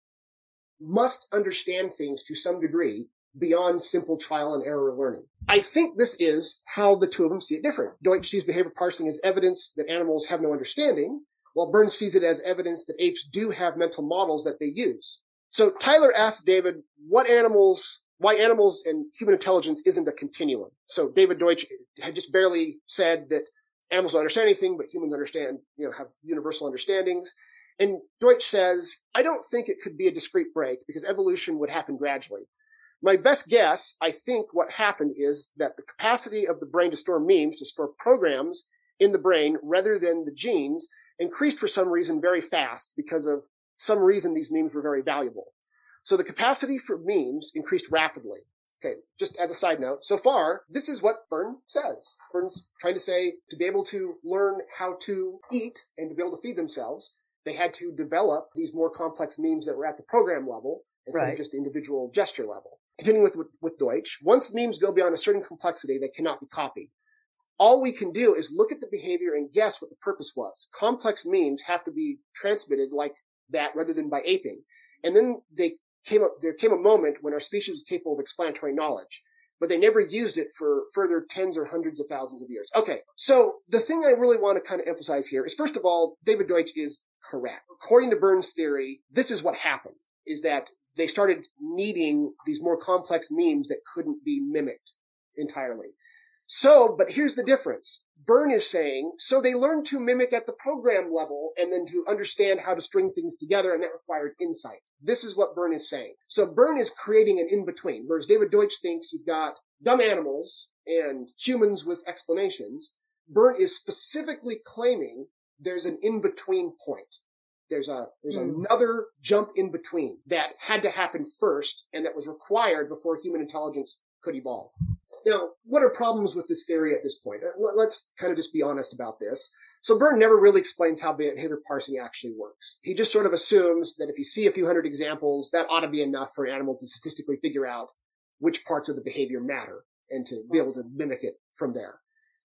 must understand things to some degree beyond simple trial and error learning. I think this is how the two of them see it different. Deutsch sees behavior parsing as evidence that animals have no understanding, while Burns sees it as evidence that apes do have mental models that they use. So Tyler asked David what animals, why animals and human intelligence isn't a continuum. So David Deutsch had just barely said that animals don't understand anything, but humans understand, you know, have universal understandings. And Deutsch says, I don't think it could be a discrete break because evolution would happen gradually. My best guess, I think what happened is that the capacity of the brain to store memes, to store programs in the brain rather than the genes increased for some reason very fast because of some reason these memes were very valuable. So the capacity for memes increased rapidly. Okay, just as a side note, so far, this is what Byrne says. Byrne's trying to say to be able to learn how to eat and to be able to feed themselves, they had to develop these more complex memes that were at the program level instead Right. of just individual gesture level. Continuing with, with, with Deutsch, once memes go beyond a certain complexity, they cannot be copied. All we can do is look at the behavior and guess what the purpose was. Complex memes have to be transmitted like that rather than by aping. And then they came up, there came a moment when our species was capable of explanatory knowledge, but they never used it for further tens or hundreds of thousands of years. Okay. So the thing I really want to kind of emphasize here is first of all, David Deutsch is correct. According to Byrne's theory, this is what happened is that they started needing these more complex memes that couldn't be mimicked entirely. So, but here's the difference. Byrne is saying, so they learned to mimic at the program level and then to understand how to string things together, and that required insight. This is what Byrne is saying. So Byrne is creating an in-between, whereas David Deutsch thinks you've got dumb animals and humans with explanations. Byrne is specifically claiming there's an in-between point. There's a there's Hmm. another jump in between that had to happen first and that was required before human intelligence could evolve. Now, what are problems with this theory at this point? Uh, let- Let's kind of just be honest about this. So Byrne never really explains how behavior parsing actually works. He just sort of assumes that if you see a few hundred examples, that ought to be enough for an animal to statistically figure out which parts of the behavior matter and to be able to mimic it from there.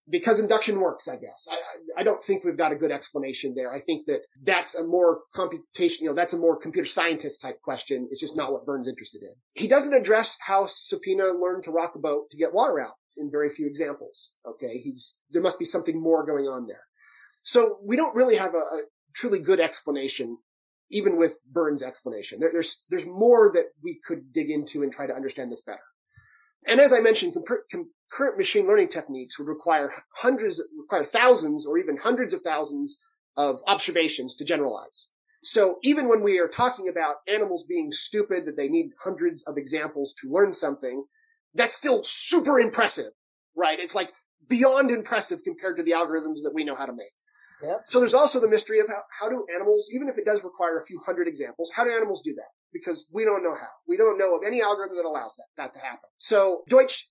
Because induction works, I guess. I, I- don't think we've got a good explanation there. I think that that's a more computation, you know, that's a more computer scientist type question. It's just not what Byrne's interested in. He doesn't address how Supina learned to rock a boat to get water out in very few examples. Okay. He's, there must be something more going on there. So we don't really have a, a truly good explanation, even with Byrne's explanation. There, there's, there's more that we could dig into and try to understand this better. And as I mentioned, concurrent machine learning techniques would require hundreds, require thousands or even hundreds of thousands of observations to generalize. So even when we are talking about animals being stupid, that they need hundreds of examples to learn something, that's still super impressive, right? It's like beyond impressive compared to the algorithms that we know how to make. Yep. So there's also the mystery of how, how do animals, even if it does require a few hundred examples, how do animals do that? Because we don't know how. We don't know of any algorithm that allows that, that to happen. So Deutsch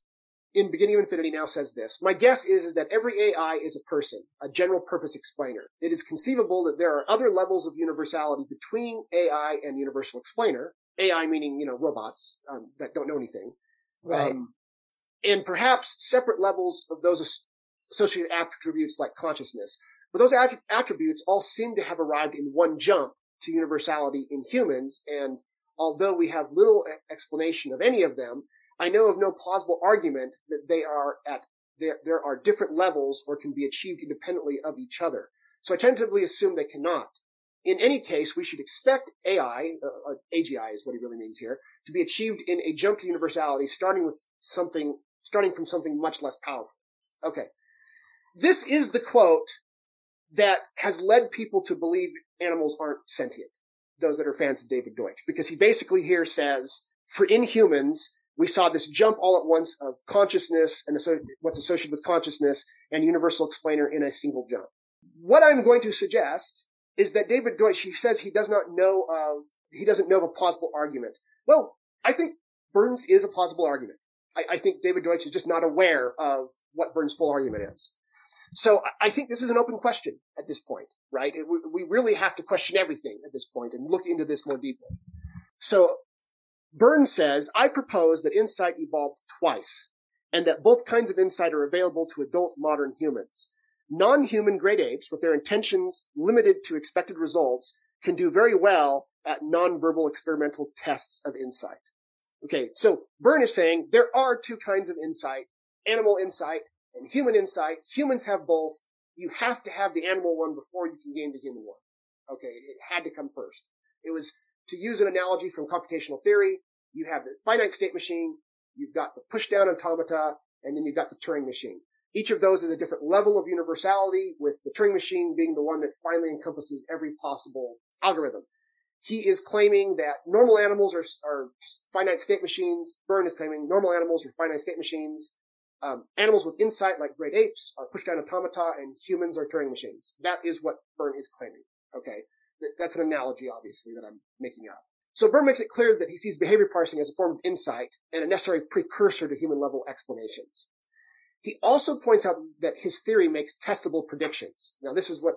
in Beginning of Infinity now says this. My guess is, is that every AI is a person, a general purpose explainer. It is conceivable that there are other levels of universality between AI and universal explainer. AI meaning, you know, robots um, that don't know anything. Right. Um, and perhaps separate levels of those associated attributes like consciousness. But those att- attributes all seem to have arrived in one jump to universality in humans. And although we have little explanation of any of them, I know of no plausible argument that they are at there, there are different levels or can be achieved independently of each other. So I tentatively assume they cannot. In any case, we should expect AI, uh, uh, AGI is what he really means here, to be achieved in a jump to universality, starting with something, starting from something much less powerful. Okay. This is the quote that has led people to believe animals aren't sentient. Those that are fans of David Deutsch, because he basically here says, for inhumans, we saw this jump all at once of consciousness and what's associated with consciousness and universal explainer in a single jump. What I'm going to suggest is that David Deutsch, he says he does not know of, he doesn't know of a plausible argument. Well, I think Burns is a plausible argument. I, I think David Deutsch is just not aware of what Byrne's full argument is. So I- think this is an open question at this point, right? It- we- we really have to question everything at this point and look into this more deeply. So Burns says, I propose that insight evolved twice and that both kinds of insight are available to adult modern humans. Non-human great apes with their intentions limited to expected results can do very well at non-verbal experimental tests of insight. Okay. So Byrne is saying there are two kinds of insight, animal insight and human insight. Humans have both. You have to have the animal one before you can gain the human one. Okay. It had to come first. It was to use an analogy from computational theory. You have the finite state machine. You've got the push down automata and then you've got the Turing machine. Each of those is a different level of universality with the Turing machine being the one that finally encompasses every possible algorithm. He is claiming that normal animals are, are finite state machines. Byrne is claiming normal animals are finite state machines. Um, animals with insight, like great apes, are push down automata, and humans are Turing machines. That is what Byrne is claiming. Okay, Th- that's an analogy, obviously, that I'm making up. So Byrne makes it clear that he sees behavior parsing as a form of insight and a necessary precursor to human level explanations. He also points out that his theory makes testable predictions. Now, this is what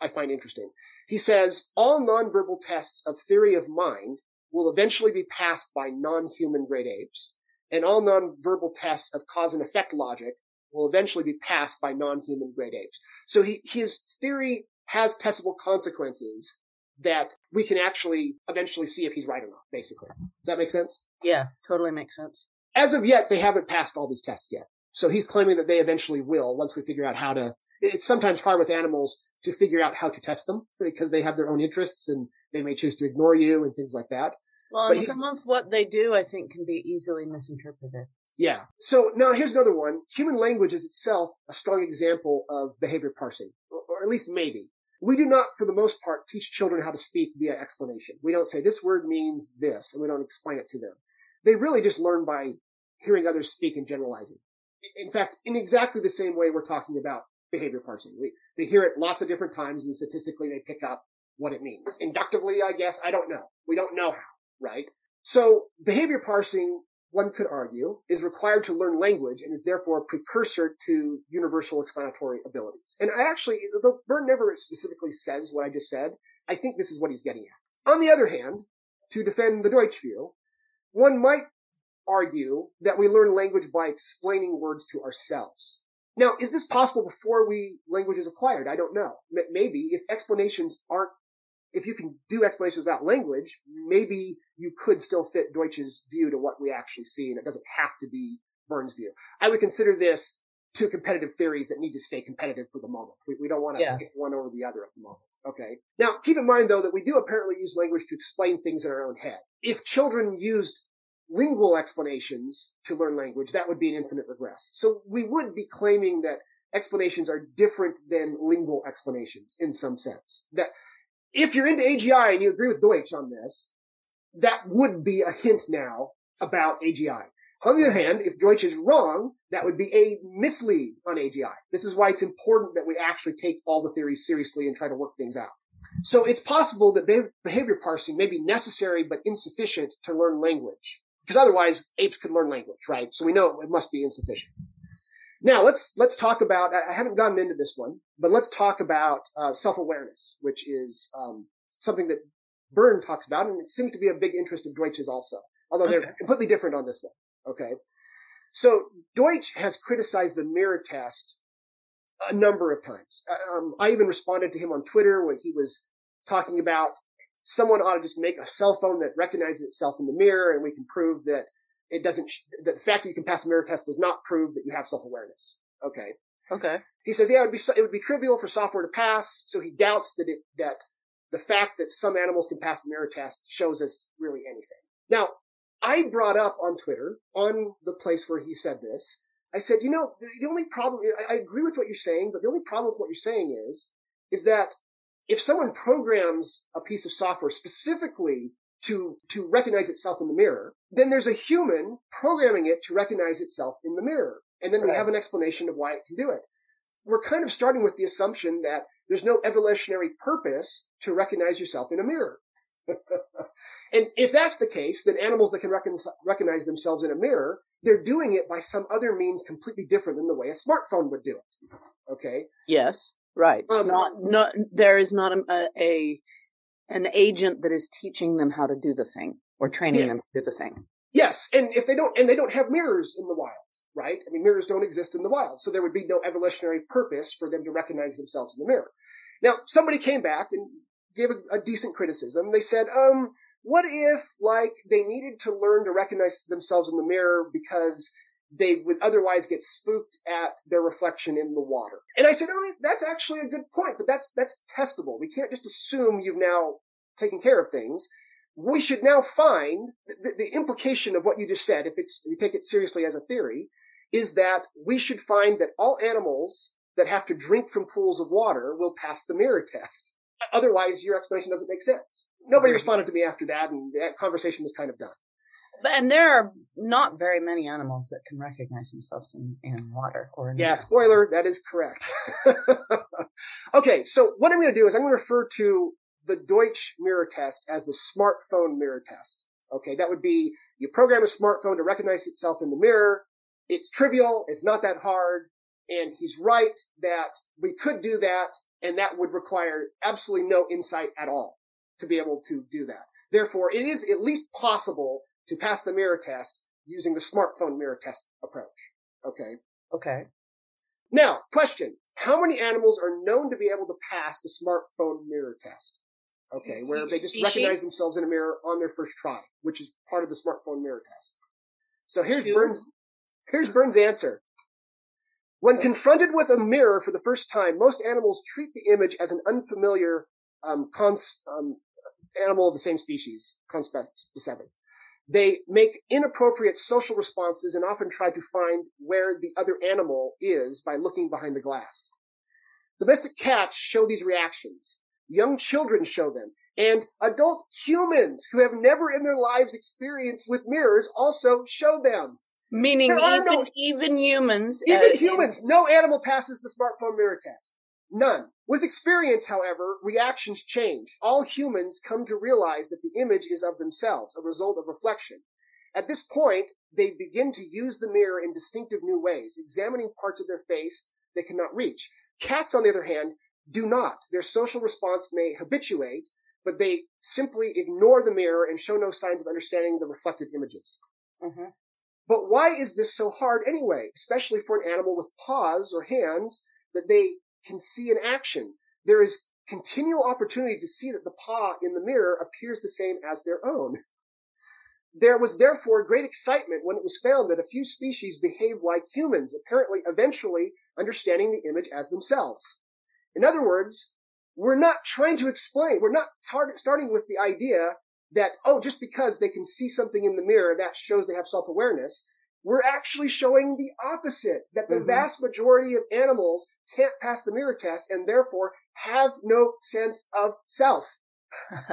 I find interesting. He says all nonverbal tests of theory of mind will eventually be passed by non-human great apes, and all nonverbal tests of cause and effect logic will eventually be passed by non-human great apes. So he, his theory has testable consequences that we can actually eventually see if he's right or not, basically. Does that make sense? Yeah, totally makes sense. As of yet, they haven't passed all these tests yet. So he's claiming that they eventually will once we figure out how to. It's sometimes hard with animals to figure out how to test them because they have their own interests and they may choose to ignore you and things like that. Well, But he- some of what they do, I think, can be easily misinterpreted. Yeah. So now here's another one. Human language is itself a strong example of behavior parsing, or or at least maybe. We do not, for the most part, teach children how to speak via explanation. We don't say this word means this, and we don't explain it to them. They really just learn by hearing others speak and generalizing. In fact, in exactly the same way we're talking about behavior parsing. We, they hear it lots of different times and statistically they pick up what it means. Inductively, I guess, I don't know. We don't know how, right? So behavior parsing, one could argue, is required to learn language and is therefore a precursor to universal explanatory abilities. And I actually, though Byrne never specifically says what I just said, I think this is what he's getting at. On the other hand, to defend the Deutsch view, one might argue that we learn language by explaining words to ourselves. Now, is this possible before we language is acquired? I don't know. Maybe if explanations aren't, if you can do explanations without language, maybe you could still fit Deutsch's view to what we actually see, and it doesn't have to be Byrne's view. I would consider this two competitive theories that need to stay competitive for the moment. We, we don't want to Yeah. pick one over the other at the moment. Okay. Now, keep in mind though that we do apparently use language to explain things in our own head. If children used lingual explanations to learn language, that would be an infinite regress. So we would be claiming that explanations are different than lingual explanations in some sense. That if you're into AGI and you agree with Deutsch on this, that would be a hint now about AGI. On the other hand, if Deutsch is wrong, that would be a mislead on AGI. This is why it's important that we actually take all the theories seriously and try to work things out. So it's possible that behavior parsing may be necessary but insufficient to learn language. Because otherwise, apes could learn language, right? So we know it must be insufficient. Now let's let's talk about. I haven't gotten into this one, but let's talk about uh, self awareness, which is um, something that Byrne talks about, and it seems to be a big interest of Deutsch's also, although Okay. they're completely different on this one. Okay, so Deutsch has criticized the mirror test a number of times. Uh, Um, I even responded to him on Twitter when he was talking about someone ought to just make a cell phone that recognizes itself in the mirror, and we can prove that it doesn't. the fact that you can pass a mirror test does not prove that you have self awareness. Okay. Okay. He says, yeah, it would be it would be trivial for software to pass. So he doubts that it that the fact that some animals can pass the mirror test shows us really anything. Now, I brought up on Twitter on the place where he said this. I said, you know, the, the only problem I, I agree with what you're saying, but the only problem with what you're saying is is that if someone programs a piece of software specifically to to recognize itself in the mirror, then there's a human programming it to recognize itself in the mirror, and then we have an explanation of why it can do it we're kind of starting with the assumption that there's no evolutionary purpose to recognize yourself in a mirror. (laughs) and if that's the case, then animals that can recon- recognize themselves in a mirror, they're doing it by some other means completely different than the way a smartphone would do it. Okay. Yes. Right. Um, not not there is not a, a an agent that is teaching them how to do the thing or training Yeah. them to do the thing. Yes. And if they don't, and they don't have mirrors in the wild, right? I mean, mirrors don't exist in the wild. So there would be no evolutionary purpose for them to recognize themselves in the mirror. Now, somebody came back and gave a, a decent criticism. They said, um, what if like they needed to learn to recognize themselves in the mirror because they would otherwise get spooked at their reflection in the water? And I said, oh, that's actually a good point, but that's, that's testable. We can't just assume you've now taken care of things. We should now find the, the, implication of what you just said, if it's, if you take it seriously as a theory, is that we should find that all animals that have to drink from pools of water will pass the mirror test. Otherwise, your explanation doesn't make sense. Nobody responded to me after that, and that conversation was kind of done. And there are not very many animals that can recognize themselves in, in water or in Yeah, air. spoiler, that is correct. (laughs) okay, so what I'm going to do is I'm going to refer to the Deutsch mirror test as the smartphone mirror test. Okay, that would be you program a smartphone to recognize itself in the mirror. It's trivial, it's not that hard, and he's right that we could do that, and that would require absolutely no insight at all to be able to do that. Therefore, it is at least possible to pass the mirror test using the smartphone mirror test approach. Okay. Okay. Now, question. How many animals are known to be able to pass the smartphone mirror test? Okay, where they just recognize themselves in a mirror on their first try, which is part of the smartphone mirror test. So here's Two. Burns. Here's Byrne's answer. When confronted with a mirror for the first time, most animals treat the image as an unfamiliar um, cons- um, animal of the same species, conspecific. They make inappropriate social responses and often try to find where the other animal is by looking behind the glass. Domestic cats show these reactions. Young children show them. And adult humans who have never in their lives experienced with mirrors also show them. Meaning even, no, even humans. Even uh, humans. No animal passes the smartphone mirror test. None. With experience, however, reactions change. All humans come to realize that the image is of themselves, a result of reflection. At this point, they begin to use the mirror in distinctive new ways, examining parts of their face they cannot reach. Cats, on the other hand, do not. Their social response may habituate, but they simply ignore the mirror and show no signs of understanding the reflected images. Mm-hmm. But why is this so hard anyway, especially for an animal with paws or hands that they can see in action. There is continual opportunity to see that the paw in the mirror appears the same as their own. There was therefore great excitement when it was found that a few species behave like humans, apparently eventually understanding the image as themselves. In other words, we're not trying to explain, we're not tar- starting with the idea that, oh, just because they can see something in the mirror, that shows they have self-awareness we're actually showing the opposite that the mm-hmm. vast majority of animals can't pass the mirror test and therefore have no sense of self. (laughs)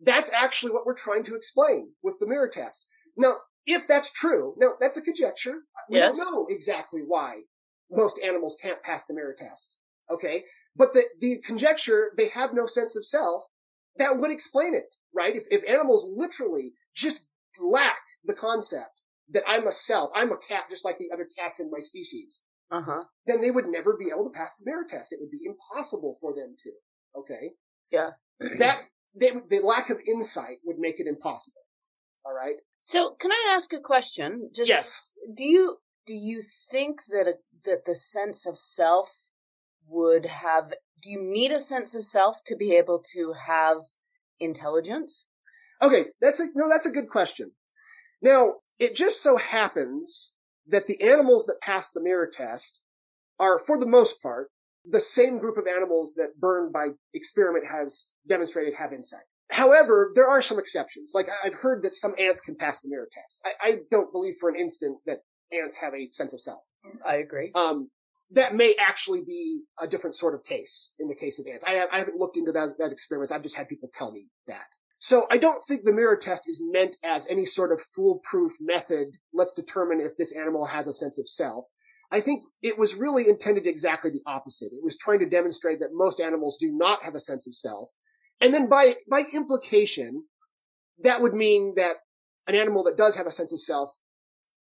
that's actually what we're trying to explain with the mirror test. Now, if that's true, now that's a conjecture. We yes. don't know exactly why most animals can't pass the mirror test. Okay. But the, the conjecture, they have no sense of self, that would explain it, right? If, if animals literally just lack the concept that I'm a self, I'm a cat just like the other cats in my species, uh-huh. then they would never be able to pass the mirror test. It would be impossible for them to. Okay. Yeah. (clears throat) that they, the lack of insight would make it impossible. All right. So, can I ask a question? Just, yes. Do you do you think that a, that the sense of self would have? Do you need a sense of self to be able to have intelligence? Okay, that's a no. That's a good question. Now, it just so happens that the animals that pass the mirror test are, for the most part, the same group of animals that Byrne by experiment has demonstrated have insight. However, there are some exceptions. Like I've heard that some ants can pass the mirror test. I, I don't believe for an instant that ants have a sense of self. I agree. Um, that may actually be a different sort of case in the case of ants. I, I haven't looked into those, those experiments. I've just had people tell me that. So I don't think the mirror test is meant as any sort of foolproof method. Let's determine if this animal has a sense of self. I think it was really intended exactly the opposite. It was trying to demonstrate that most animals do not have a sense of self. And then by, by implication, that would mean that an animal that does have a sense of self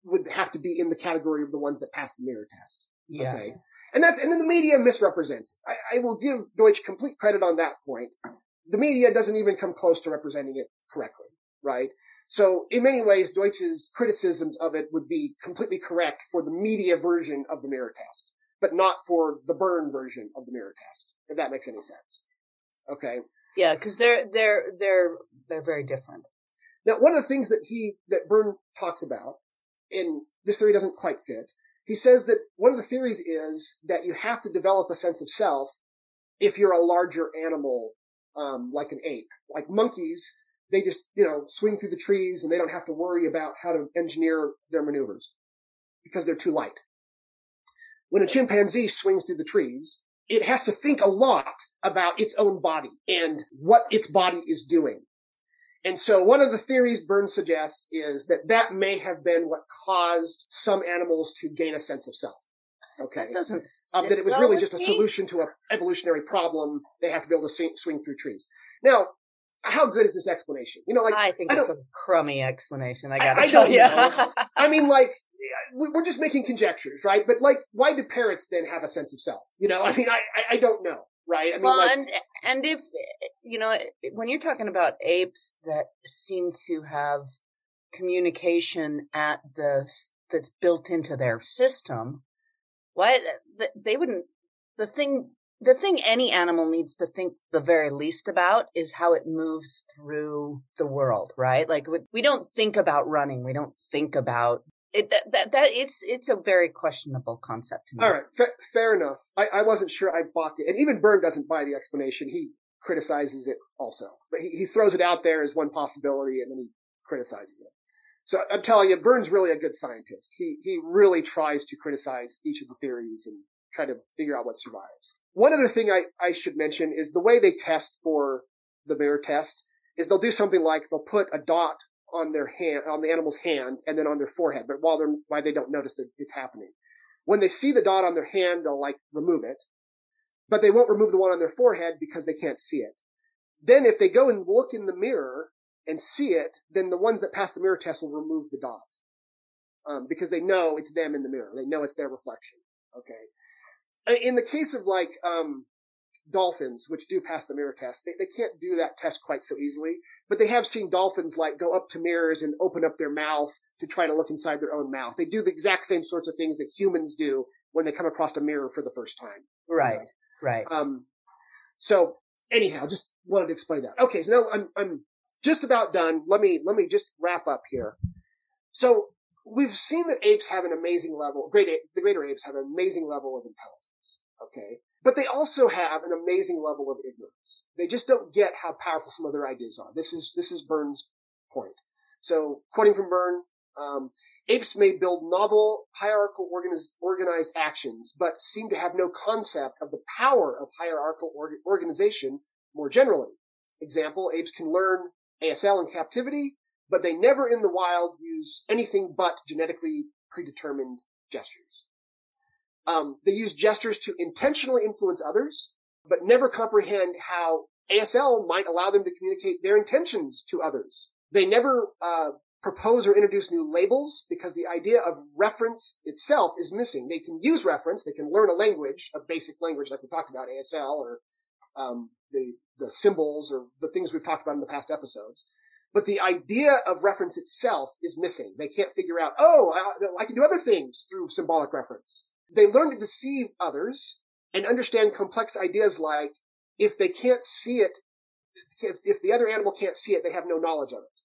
would have to be in the category of the ones that pass the mirror test. Yeah. Okay. And that's, and then the media misrepresents. I, I will give Deutsch complete credit on that point the media doesn't even come close to representing it correctly, right? So in many ways, Deutsch's criticisms of it would be completely correct for the media version of the mirror test, but not for the Byrne version of the mirror test, if that makes any sense. Okay. Yeah, because they're they're they're they're very different. Now, one of the things that he that Byrne talks about, and this theory doesn't quite fit, he says that one of the theories is that you have to develop a sense of self if you're a larger animal um, like an ape. Like monkeys, they just, you know, swing through the trees and they don't have to worry about how to engineer their maneuvers because they're too light. When a chimpanzee swings through the trees, it has to think a lot about its own body and what its body is doing. And so one of the theories Burns suggests is that that may have been what caused some animals to gain a sense of self. Okay. That doesn't. Um, that it was sit really just a with me. solution to an evolutionary problem. They have to be able to swing, swing through trees. Now, how good is this explanation? You know, like I think I it's a crummy explanation. I I- gotta I tell don't you. know. (laughs) I mean, like, we- we're just making conjectures, right? But like, why do parrots then have a sense of self? You know, (laughs) I mean, I, I, I don't know, right? I mean, well, like, and and if you know when you're talking about apes that seem to have communication at the that's built into their system, why uh, th- they wouldn't? The thing, the thing any animal needs to think the very least about is how it moves through the world, right? Like we- we don't think about running, we don't think about it. That that, that it's it's a very questionable concept to me. all right, fa- fair enough. I, I wasn't sure I bought it, and even Byrne doesn't buy the explanation. He criticizes it also, but he, he throws it out there as one possibility, and then he criticizes it. So I'm telling you, Byrne's really a good scientist. He he really tries to criticize each of the theories and try to figure out what survives. One other thing I, I should mention is the way they test for the mirror test is they'll do something like they'll put a dot on their hand on the animal's hand and then on their forehead, but while they're why they don't notice that it's happening. When they see the dot on their hand, they'll like remove it, but they won't remove the one on their forehead because they can't see it. Then if they go and look in the mirror and see it, then the ones that pass the mirror test will remove the dot. Um, because they know it's them in the mirror. They know it's their reflection. Okay. In the case of like, um, dolphins, which do pass the mirror test, they, they can't do that test quite so easily, but they have seen dolphins like go up to mirrors and open up their mouth to try to look inside their own mouth. They do the exact same sorts of things that humans do when they come across a mirror for the first time. Right, right. Um, so anyhow, just wanted to explain that. Okay, so now I'm I'm just about done. Let me let me just wrap up here. So we've seen that apes have an amazing level. Great, the greater apes have an amazing level of intelligence. Okay, but they also have an amazing level of ignorance. They just don't get how powerful some of their ideas are. This is this is Byrne's point. So quoting from Byrne. Um, apes may build novel hierarchical organiz- organized actions, but seem to have no concept of the power of hierarchical org- organization more generally. Example, apes can learn ASL in captivity, but they never in the wild use anything but genetically predetermined gestures. Um, they use gestures to intentionally influence others, but never comprehend how ASL might allow them to communicate their intentions to others. They never uh, propose or introduce new labels because the idea of reference itself is missing. They can use reference, they can learn a language, a basic language like we talked about, ASL or um, the the symbols or the things we've talked about in the past episodes. But the idea of reference itself is missing. They can't figure out, oh, I, I can do other things through symbolic reference. They learn to deceive others and understand complex ideas like if they can't see it, if, if the other animal can't see it, they have no knowledge of it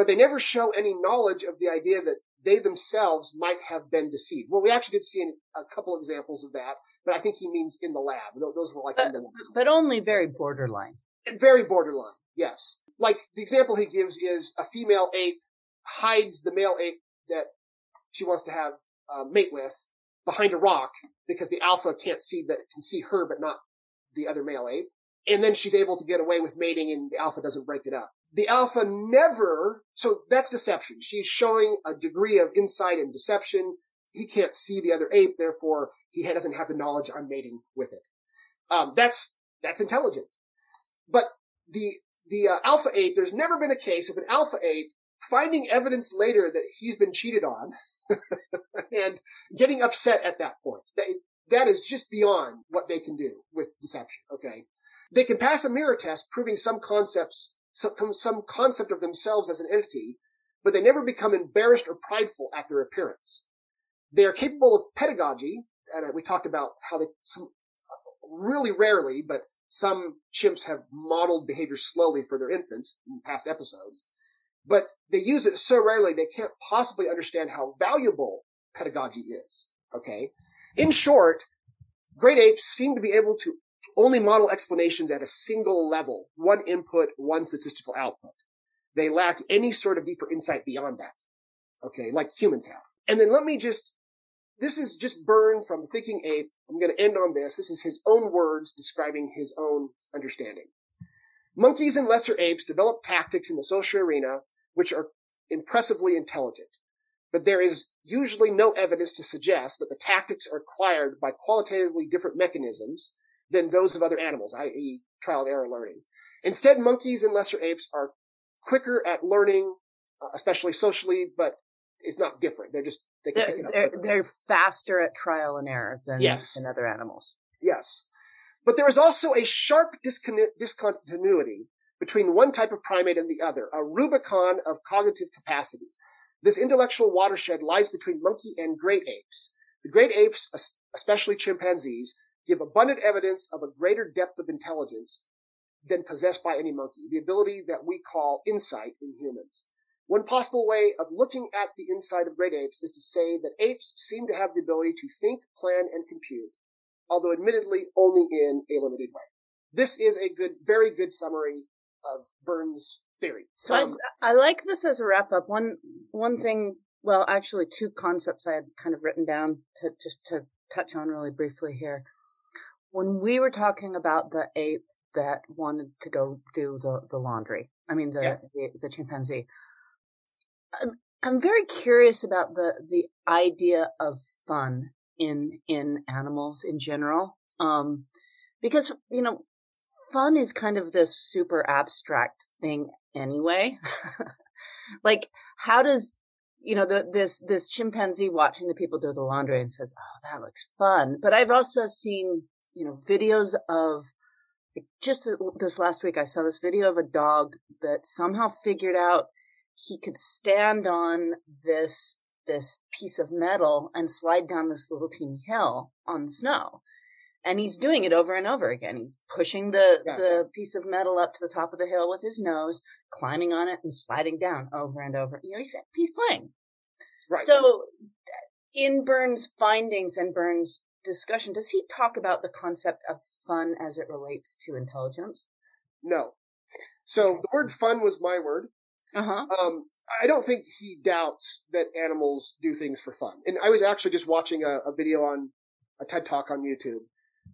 but they never show any knowledge of the idea that they themselves might have been deceived. Well, we actually did see a couple examples of that, but I think he means in the lab. Those were like in the lab. but only very borderline. Very borderline, yes. Like the example he gives is a female ape hides the male ape that she wants to have uh, mate with behind a rock because the alpha can't see that can see her but not the other male ape. And then she's able to get away with mating and the alpha doesn't break it up. The alpha never, so that's deception. She's showing a degree of insight and deception. He can't see the other ape, therefore he doesn't have the knowledge I'm mating with it. Um, that's, that's intelligent. But the, the uh, alpha ape, there's never been a case of an alpha ape finding evidence later that he's been cheated on (laughs) and getting upset at that point. That, that is just beyond what they can do with deception. Okay. They can pass a mirror test proving some concepts, some, some concept of themselves as an entity, but they never become embarrassed or prideful at their appearance. They are capable of pedagogy, and uh, we talked about how they, some, uh, really rarely, but some chimps have modeled behavior slowly for their infants in past episodes. But they use it so rarely they can't possibly understand how valuable pedagogy is. Okay. In short, great apes seem to be able to only model explanations at a single level, one input, one statistical output. They lack any sort of deeper insight beyond that. Okay, like humans have. And then let me just, this is just Byrne from Thinking Ape. I'm going to end on this. This is his own words describing his own understanding. Monkeys and lesser apes develop tactics in the social arena which are impressively intelligent. But there is usually no evidence to suggest that the tactics are acquired by qualitatively different mechanisms than those of other animals, i.e. trial and error learning. Instead, monkeys and lesser apes are quicker at learning, uh, especially socially, but it's not different. They're just, they can They're, pick it up. they're, faster at trial and error than, Yes. than other animals. Yes. But there is also a sharp discon- discontinuity between one type of primate and the other, a Rubicon of cognitive capacity. This intellectual watershed lies between monkey and great apes. The great apes, especially chimpanzees, give abundant evidence of a greater depth of intelligence than possessed by any monkey, the ability that we call insight in humans. One possible way of looking at the insight of great apes is to say that apes seem to have the ability to think, plan, and compute, although admittedly only in a limited way. This is a good, very good summary of Byrne's theory. So Um, I, I like this as a wrap up. One one thing, well, actually, two concepts I had kind of written down to just to touch on really briefly here. When we were talking about the ape that wanted to go do the, the laundry, I mean the, Yeah. the the chimpanzee. I'm I'm very curious about the the idea of fun in in animals in general, um, because you know fun is kind of this super abstract thing anyway. (laughs) like, how does you know the, this this chimpanzee watching the people do the laundry and says, "Oh, that looks fun," but I've also seen you know videos of just this last week. I saw this video of a dog that somehow figured out he could stand on this this piece of metal and slide down this little teeny hill on the snow and he's doing it over and over again. He's pushing the Yeah. the piece of metal up to the top of the hill with his nose, climbing on it and sliding down over and over. You know, he's he's playing. right. So, uh, in Byrne's findings and Byrne's discussion, does he talk about the concept of fun as it relates to intelligence? no. So the word fun was my word. Uh huh. Um, I don't think he doubts that animals do things for fun. And I was actually just watching a, a video on a TED talk on YouTube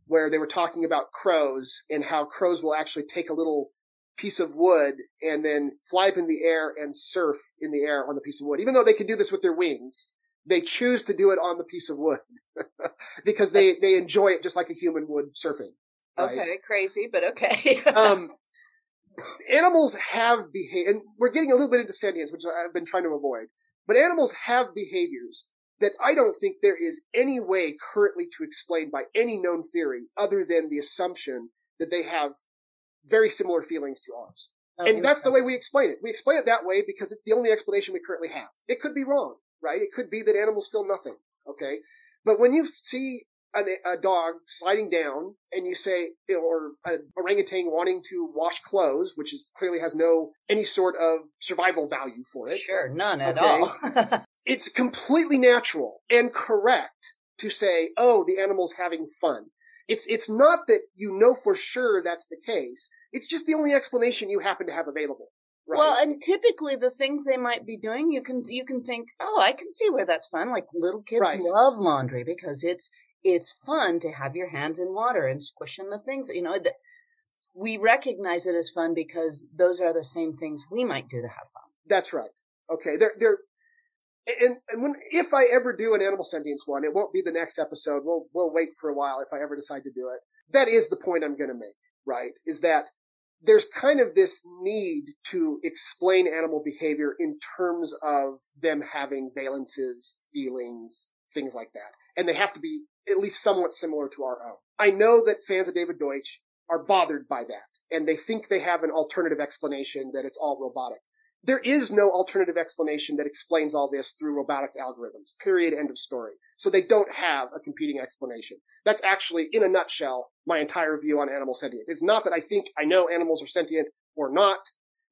where they were talking about crows and how crows will actually take a little piece of wood and then fly up in the air and surf in the air on the piece of wood. Even though they can do this with their wings, they choose to do it on the piece of wood (laughs) because they, they enjoy it just like a human would surfing. right? Okay, crazy, but okay. (laughs) um, animals have behavior, and we're getting a little bit into sentience, which I've been trying to avoid. But animals have behaviors that I don't think there is any way currently to explain by any known theory other than the assumption that they have very similar feelings to ours. and that's the way we explain it. We explain it that way because it's the only explanation we currently have. It could be wrong, right? It could be that animals feel nothing, okay? But when you see an, a dog sliding down and you say, or an orangutan wanting to wash clothes, which is clearly has no, any sort of survival value for it, Sure, none at Okay. all. (laughs) it's completely natural and correct to say, oh, the animal's having fun. It's, it's not that you know for sure that's the case. It's just the only explanation you happen to have available. Right? Well, and typically the things they might be doing, you can you can think, oh, I can see where that's fun. Like little kids Right. love laundry because it's it's fun to have your hands in water and squishing the things. You know, that we recognize it as fun because those are the same things we might do to have fun. That's right. Okay. They're, they're, and, and when, if I ever do an animal sentience one, it won't be the next episode. We'll, we'll wait for a while if I ever decide to do it. That is the point I'm going to make, right? Is that there's kind of this need to explain animal behavior in terms of them having valences, feelings, things like that. And they have to be at least somewhat similar to our own. I know that fans of David Deutsch are bothered by that and they think they have an alternative explanation that it's all robotic. There is no alternative explanation that explains all this through robotic algorithms. Period. End of story. So they don't have a competing explanation. That's actually, in a nutshell, my entire view on animal sentience. It's not that I think I know animals are sentient or not.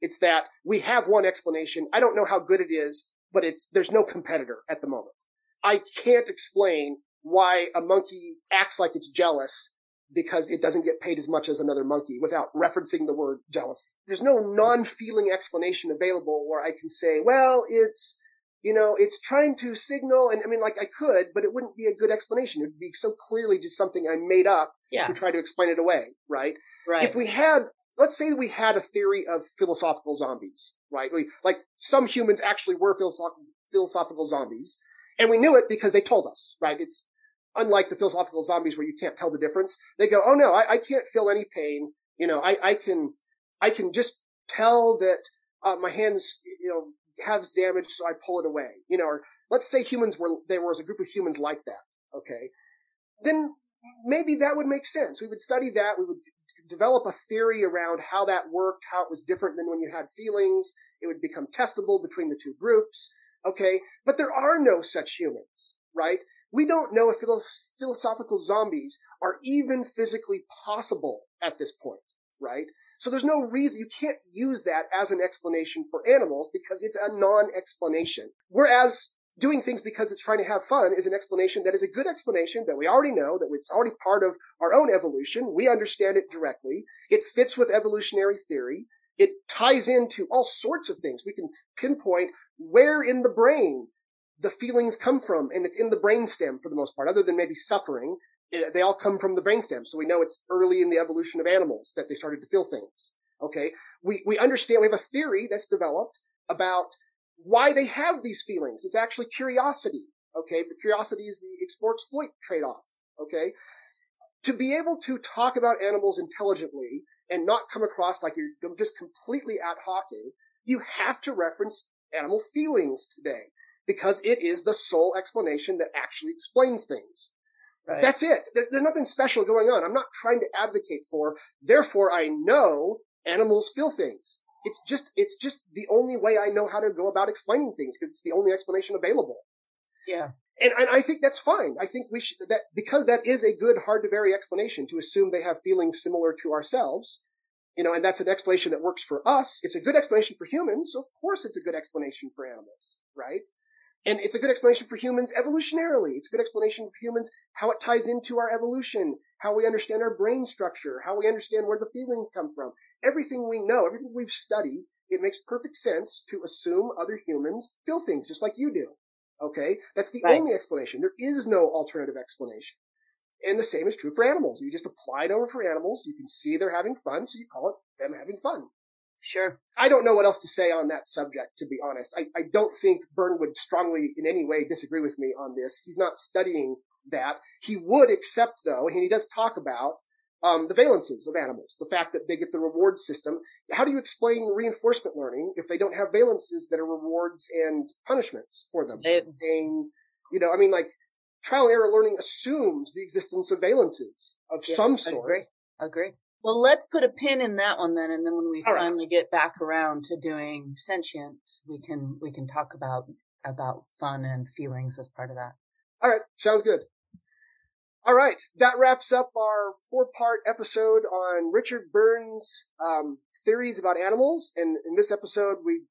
It's that we have one explanation. I don't know how good it is, but it's, there's no competitor at the moment. I can't explain why a monkey acts like it's jealous because it doesn't get paid as much as another monkey without referencing the word jealousy. There's no non-feeling explanation available where I can say, well, it's, you know, it's trying to signal. And I mean, like I could, but it wouldn't be a good explanation. It would be so clearly just something I made up Yeah, to try to explain it away, right? right. If we had, let's say we had a theory of philosophical zombies, right? We, like some humans actually were philosoph- philosophical zombies. And we knew it because they told us, right? It's unlike the philosophical zombies where you can't tell the difference. They go, Oh no, I, I can't feel any pain. You know, I, I can, I can just tell that uh, my hands, you know, has damage, so I pull it away. You know, or let's say humans were, there was a group of humans like that. Okay. Then maybe that would make sense. We would study that. We would develop a theory around how that worked, how it was different than when you had feelings. It would become testable between the two groups. Okay. But there are no such humans, right? We don't know if philosophical zombies are even physically possible at this point, right? So there's no reason you can't use that as an explanation for animals because it's a non-explanation. Whereas doing things because it's trying to have fun is an explanation that is a good explanation that we already know, that it's already part of our own evolution. We understand it directly. It fits with evolutionary theory. It ties into all sorts of things. We can pinpoint where in the brain the feelings come from, and it's in the brainstem for the most part, other than maybe suffering. Eh, they all come from the brainstem. So we know it's early in the evolution of animals that they started to feel things. Okay. We, we understand, we have a theory that's developed about why they have these feelings. It's actually curiosity. Okay. But curiosity is the explore exploit trade off. Okay. To be able to talk about animals intelligently and not come across like you're just completely ad hocing, you have to reference animal feelings today because it is the sole explanation that actually explains things. Right. That's it. There, there's nothing special going on. I'm not trying to advocate for, therefore I know animals feel things it's just it's just the only way I know how to go about explaining things because it's the only explanation available. Yeah. And, and I think that's fine. I think we should that because that is a good hard to vary explanation to assume they have feelings similar to ourselves. You know, and that's an explanation that works for us. It's a good explanation for humans. So of course it's a good explanation for animals, right? And it's a good explanation for humans evolutionarily. It's a good explanation for humans how it ties into our evolution, how we understand our brain structure, how we understand where the feelings come from. Everything we know, everything we've studied, it makes perfect sense to assume other humans feel things just like you do. Okay? That's the right. only explanation. There is no alternative explanation. And the same is true for animals. You just apply it over for animals. You can see they're having fun, so you call it them having fun. Sure. I don't know what else to say on that subject, to be honest. I, I don't think Byrne would strongly in any way disagree with me on this. He's not studying that. He would accept, though, and he does talk about um, the valences of animals, the fact that they get the reward system. How do you explain reinforcement learning if they don't have valences that are rewards and punishments for them? They, and, you know, I mean, like trial and error learning assumes the existence of valences of yeah, some sort. Agree. Agree. Well, let's put a pin in that one then, and then when we All finally right. get back around to doing sentient, we can we can talk about about fun and feelings as part of that. All right, sounds good. All right, that wraps up our four-part episode on Richard Byrne's um, theories about animals. And in this episode, we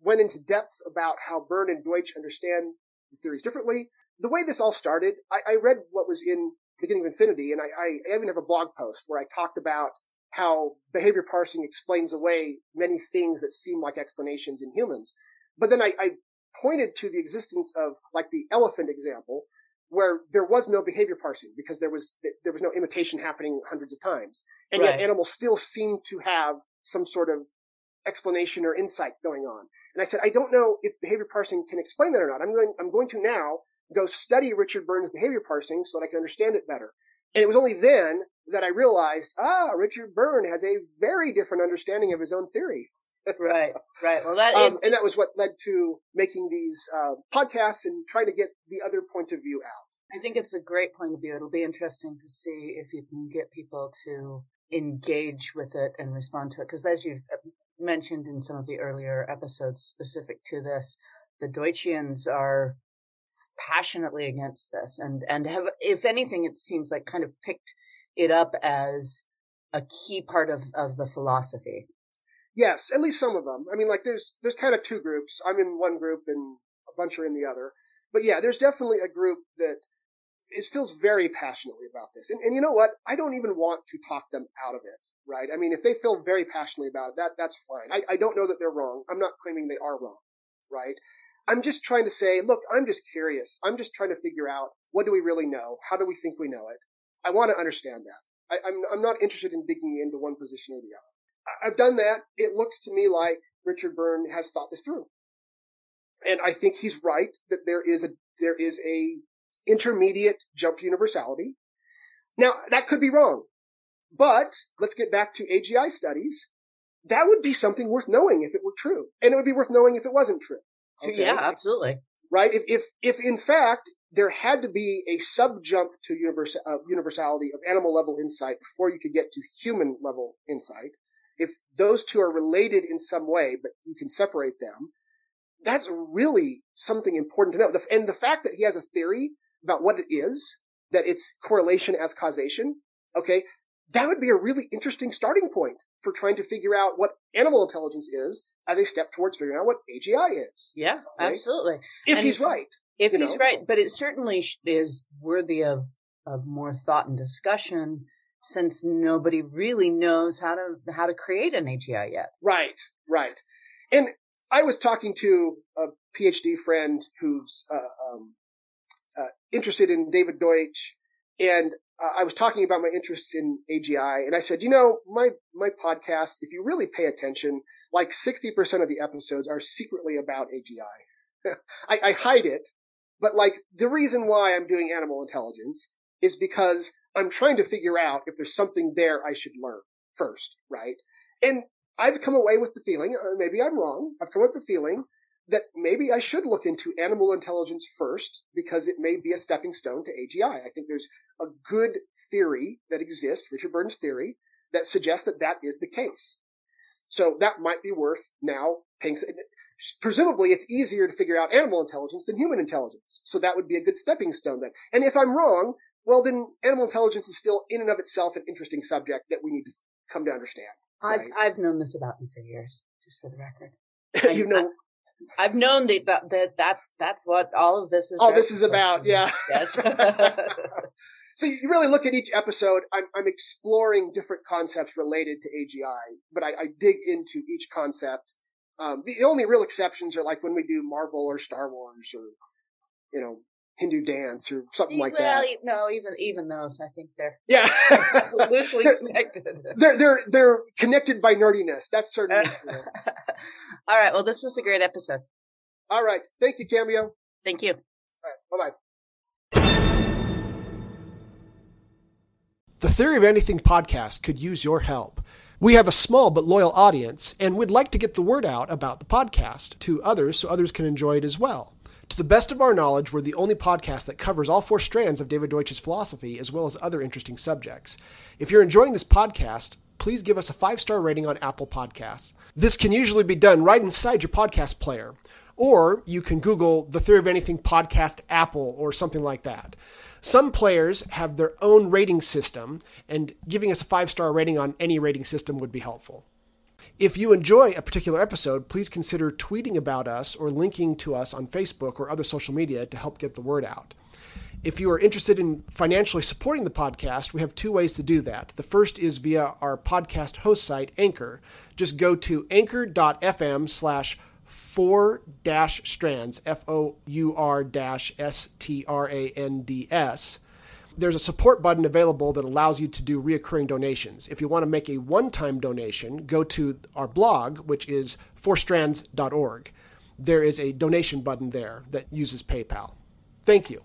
went into depth about how Byrne and Deutsch understand these theories differently. The way this all started, I, I read what was in beginning of infinity. And I, I even have a blog post where I talked about how behavior parsing explains away many things that seem like explanations in humans. But then I, I pointed to the existence of like the elephant example where there was no behavior parsing because there was there was no imitation happening hundreds of times and right. yet animals still seem to have some sort of explanation or insight going on and i said i don't know if behavior parsing can explain that or not i'm going i'm going to now go study Richard Byrne's behavior parsing so that I can understand it better. And it was only then that I realized, ah, Richard Byrne has a very different understanding of his own theory. (laughs) right, right. Well, that um, and that was what led to making these uh, podcasts and trying to get the other point of view out. I think it's a great point of view. It'll be interesting to see if you can get people to engage with it and respond to it. Because as you've uh, mentioned in some of the earlier episodes specific to this, the Deutschians are passionately against this and, and have, if anything, it seems like kind of picked it up as a key part of, of the philosophy. Yes, at least some of them. I mean, like there's, there's kind of two groups. I'm in one group and a bunch are in the other. But yeah, there's definitely a group that it feels very passionately about this. And, and you know what? I don't even want to talk them out of it, right? I mean, if they feel very passionately about it, that, that's fine. I, I don't know that they're wrong. I'm not claiming they are wrong, right? I'm just trying to say, look, I'm just curious. I'm just trying to figure out what do we really know? How do we think we know it? I want to understand that. I, am I'm, I'm not interested in digging into one position or the other. I've done that. It looks to me like Richard Byrne has thought this through. And I think he's right that there is a there is a intermediate jump to universality. Now, that could be wrong, but let's get back to AGI studies. That would be something worth knowing if it were true. And it would be worth knowing if it wasn't true. Okay? Yeah, absolutely. Right? If, if, if in fact there had to be a sub jump to universal, uh, universality of animal level insight before you could get to human level insight, if those two are related in some way, but you can separate them, that's really something important to know. And the fact that he has a theory about what it is, that it's correlation as causation, okay, that would be a really interesting starting point for trying to figure out what animal intelligence is as a step towards figuring out what AGI is. Yeah, okay? absolutely. If and he's right. If he's know? right, but it certainly is worthy of of more thought and discussion since nobody really knows how to how to create an AGI yet. Right, right. And I was talking to a PhD friend who's uh, um, uh, interested in David Deutsch, and uh, I was talking about my interests in AGI, and I said, you know, my my podcast, if you really pay attention, like sixty percent of the episodes are secretly about AGI. (laughs) I, I hide it, but like the reason why I'm doing animal intelligence is because I'm trying to figure out if there's something there I should learn first, right? And I've come away with the feeling, uh, maybe I'm wrong, I've come with the feeling that maybe I should look into animal intelligence first because it may be a stepping stone to AGI. I think there's a good theory that exists, Richard Byrne's theory, that suggests that that is the case. So that might be worth now paying. Presumably, it's easier to figure out animal intelligence than human intelligence. So that would be a good stepping stone then. And if I'm wrong, well, then animal intelligence is still in and of itself an interesting subject that we need to come to understand. I've, I've known this about you for years, just for the record. (laughs) you know, I've known that, that, that that's that's what all of this is. All this is about, yeah. (laughs) so you really look at each episode. I'm I'm exploring different concepts related to AGI, but I, I dig into each concept. Um, the only real exceptions are like when we do Marvel or Star Wars or you know Hindu dance or something like well, that. No, even even those, I think they're yeah (laughs) loosely they're, connected. They're they're they're connected by nerdiness. That's certainly uh, true. (laughs) All right. Well, this was a great episode. All right. Thank you, Cameo. Thank you. All right. Bye bye. The Theory of Anything podcast could use your help. We have a small but loyal audience, and we'd like to get the word out about the podcast to others so others can enjoy it as well. To the best of our knowledge, we're the only podcast that covers all four strands of David Deutsch's philosophy as well as other interesting subjects. If you're enjoying this podcast, please give us a five star rating on Apple Podcasts. This can usually be done right inside your podcast player, or you can Google the Theory of Anything podcast Apple or something like that. Some players have their own rating system, and giving us a five star rating on any rating system would be helpful. If you enjoy a particular episode, please consider tweeting about us or linking to us on Facebook or other social media to help get the word out. If you are interested in financially supporting the podcast, we have two ways to do that. The first is via our podcast host site, Anchor. Just go to anchor.fm slash four dash strands, F O U R dash S T R A N D S there's a support button available that allows you to do reoccurring donations. If you want to make a one time donation, go to our blog, which is fourstrands.org. There is a donation button there that uses PayPal. Thank you.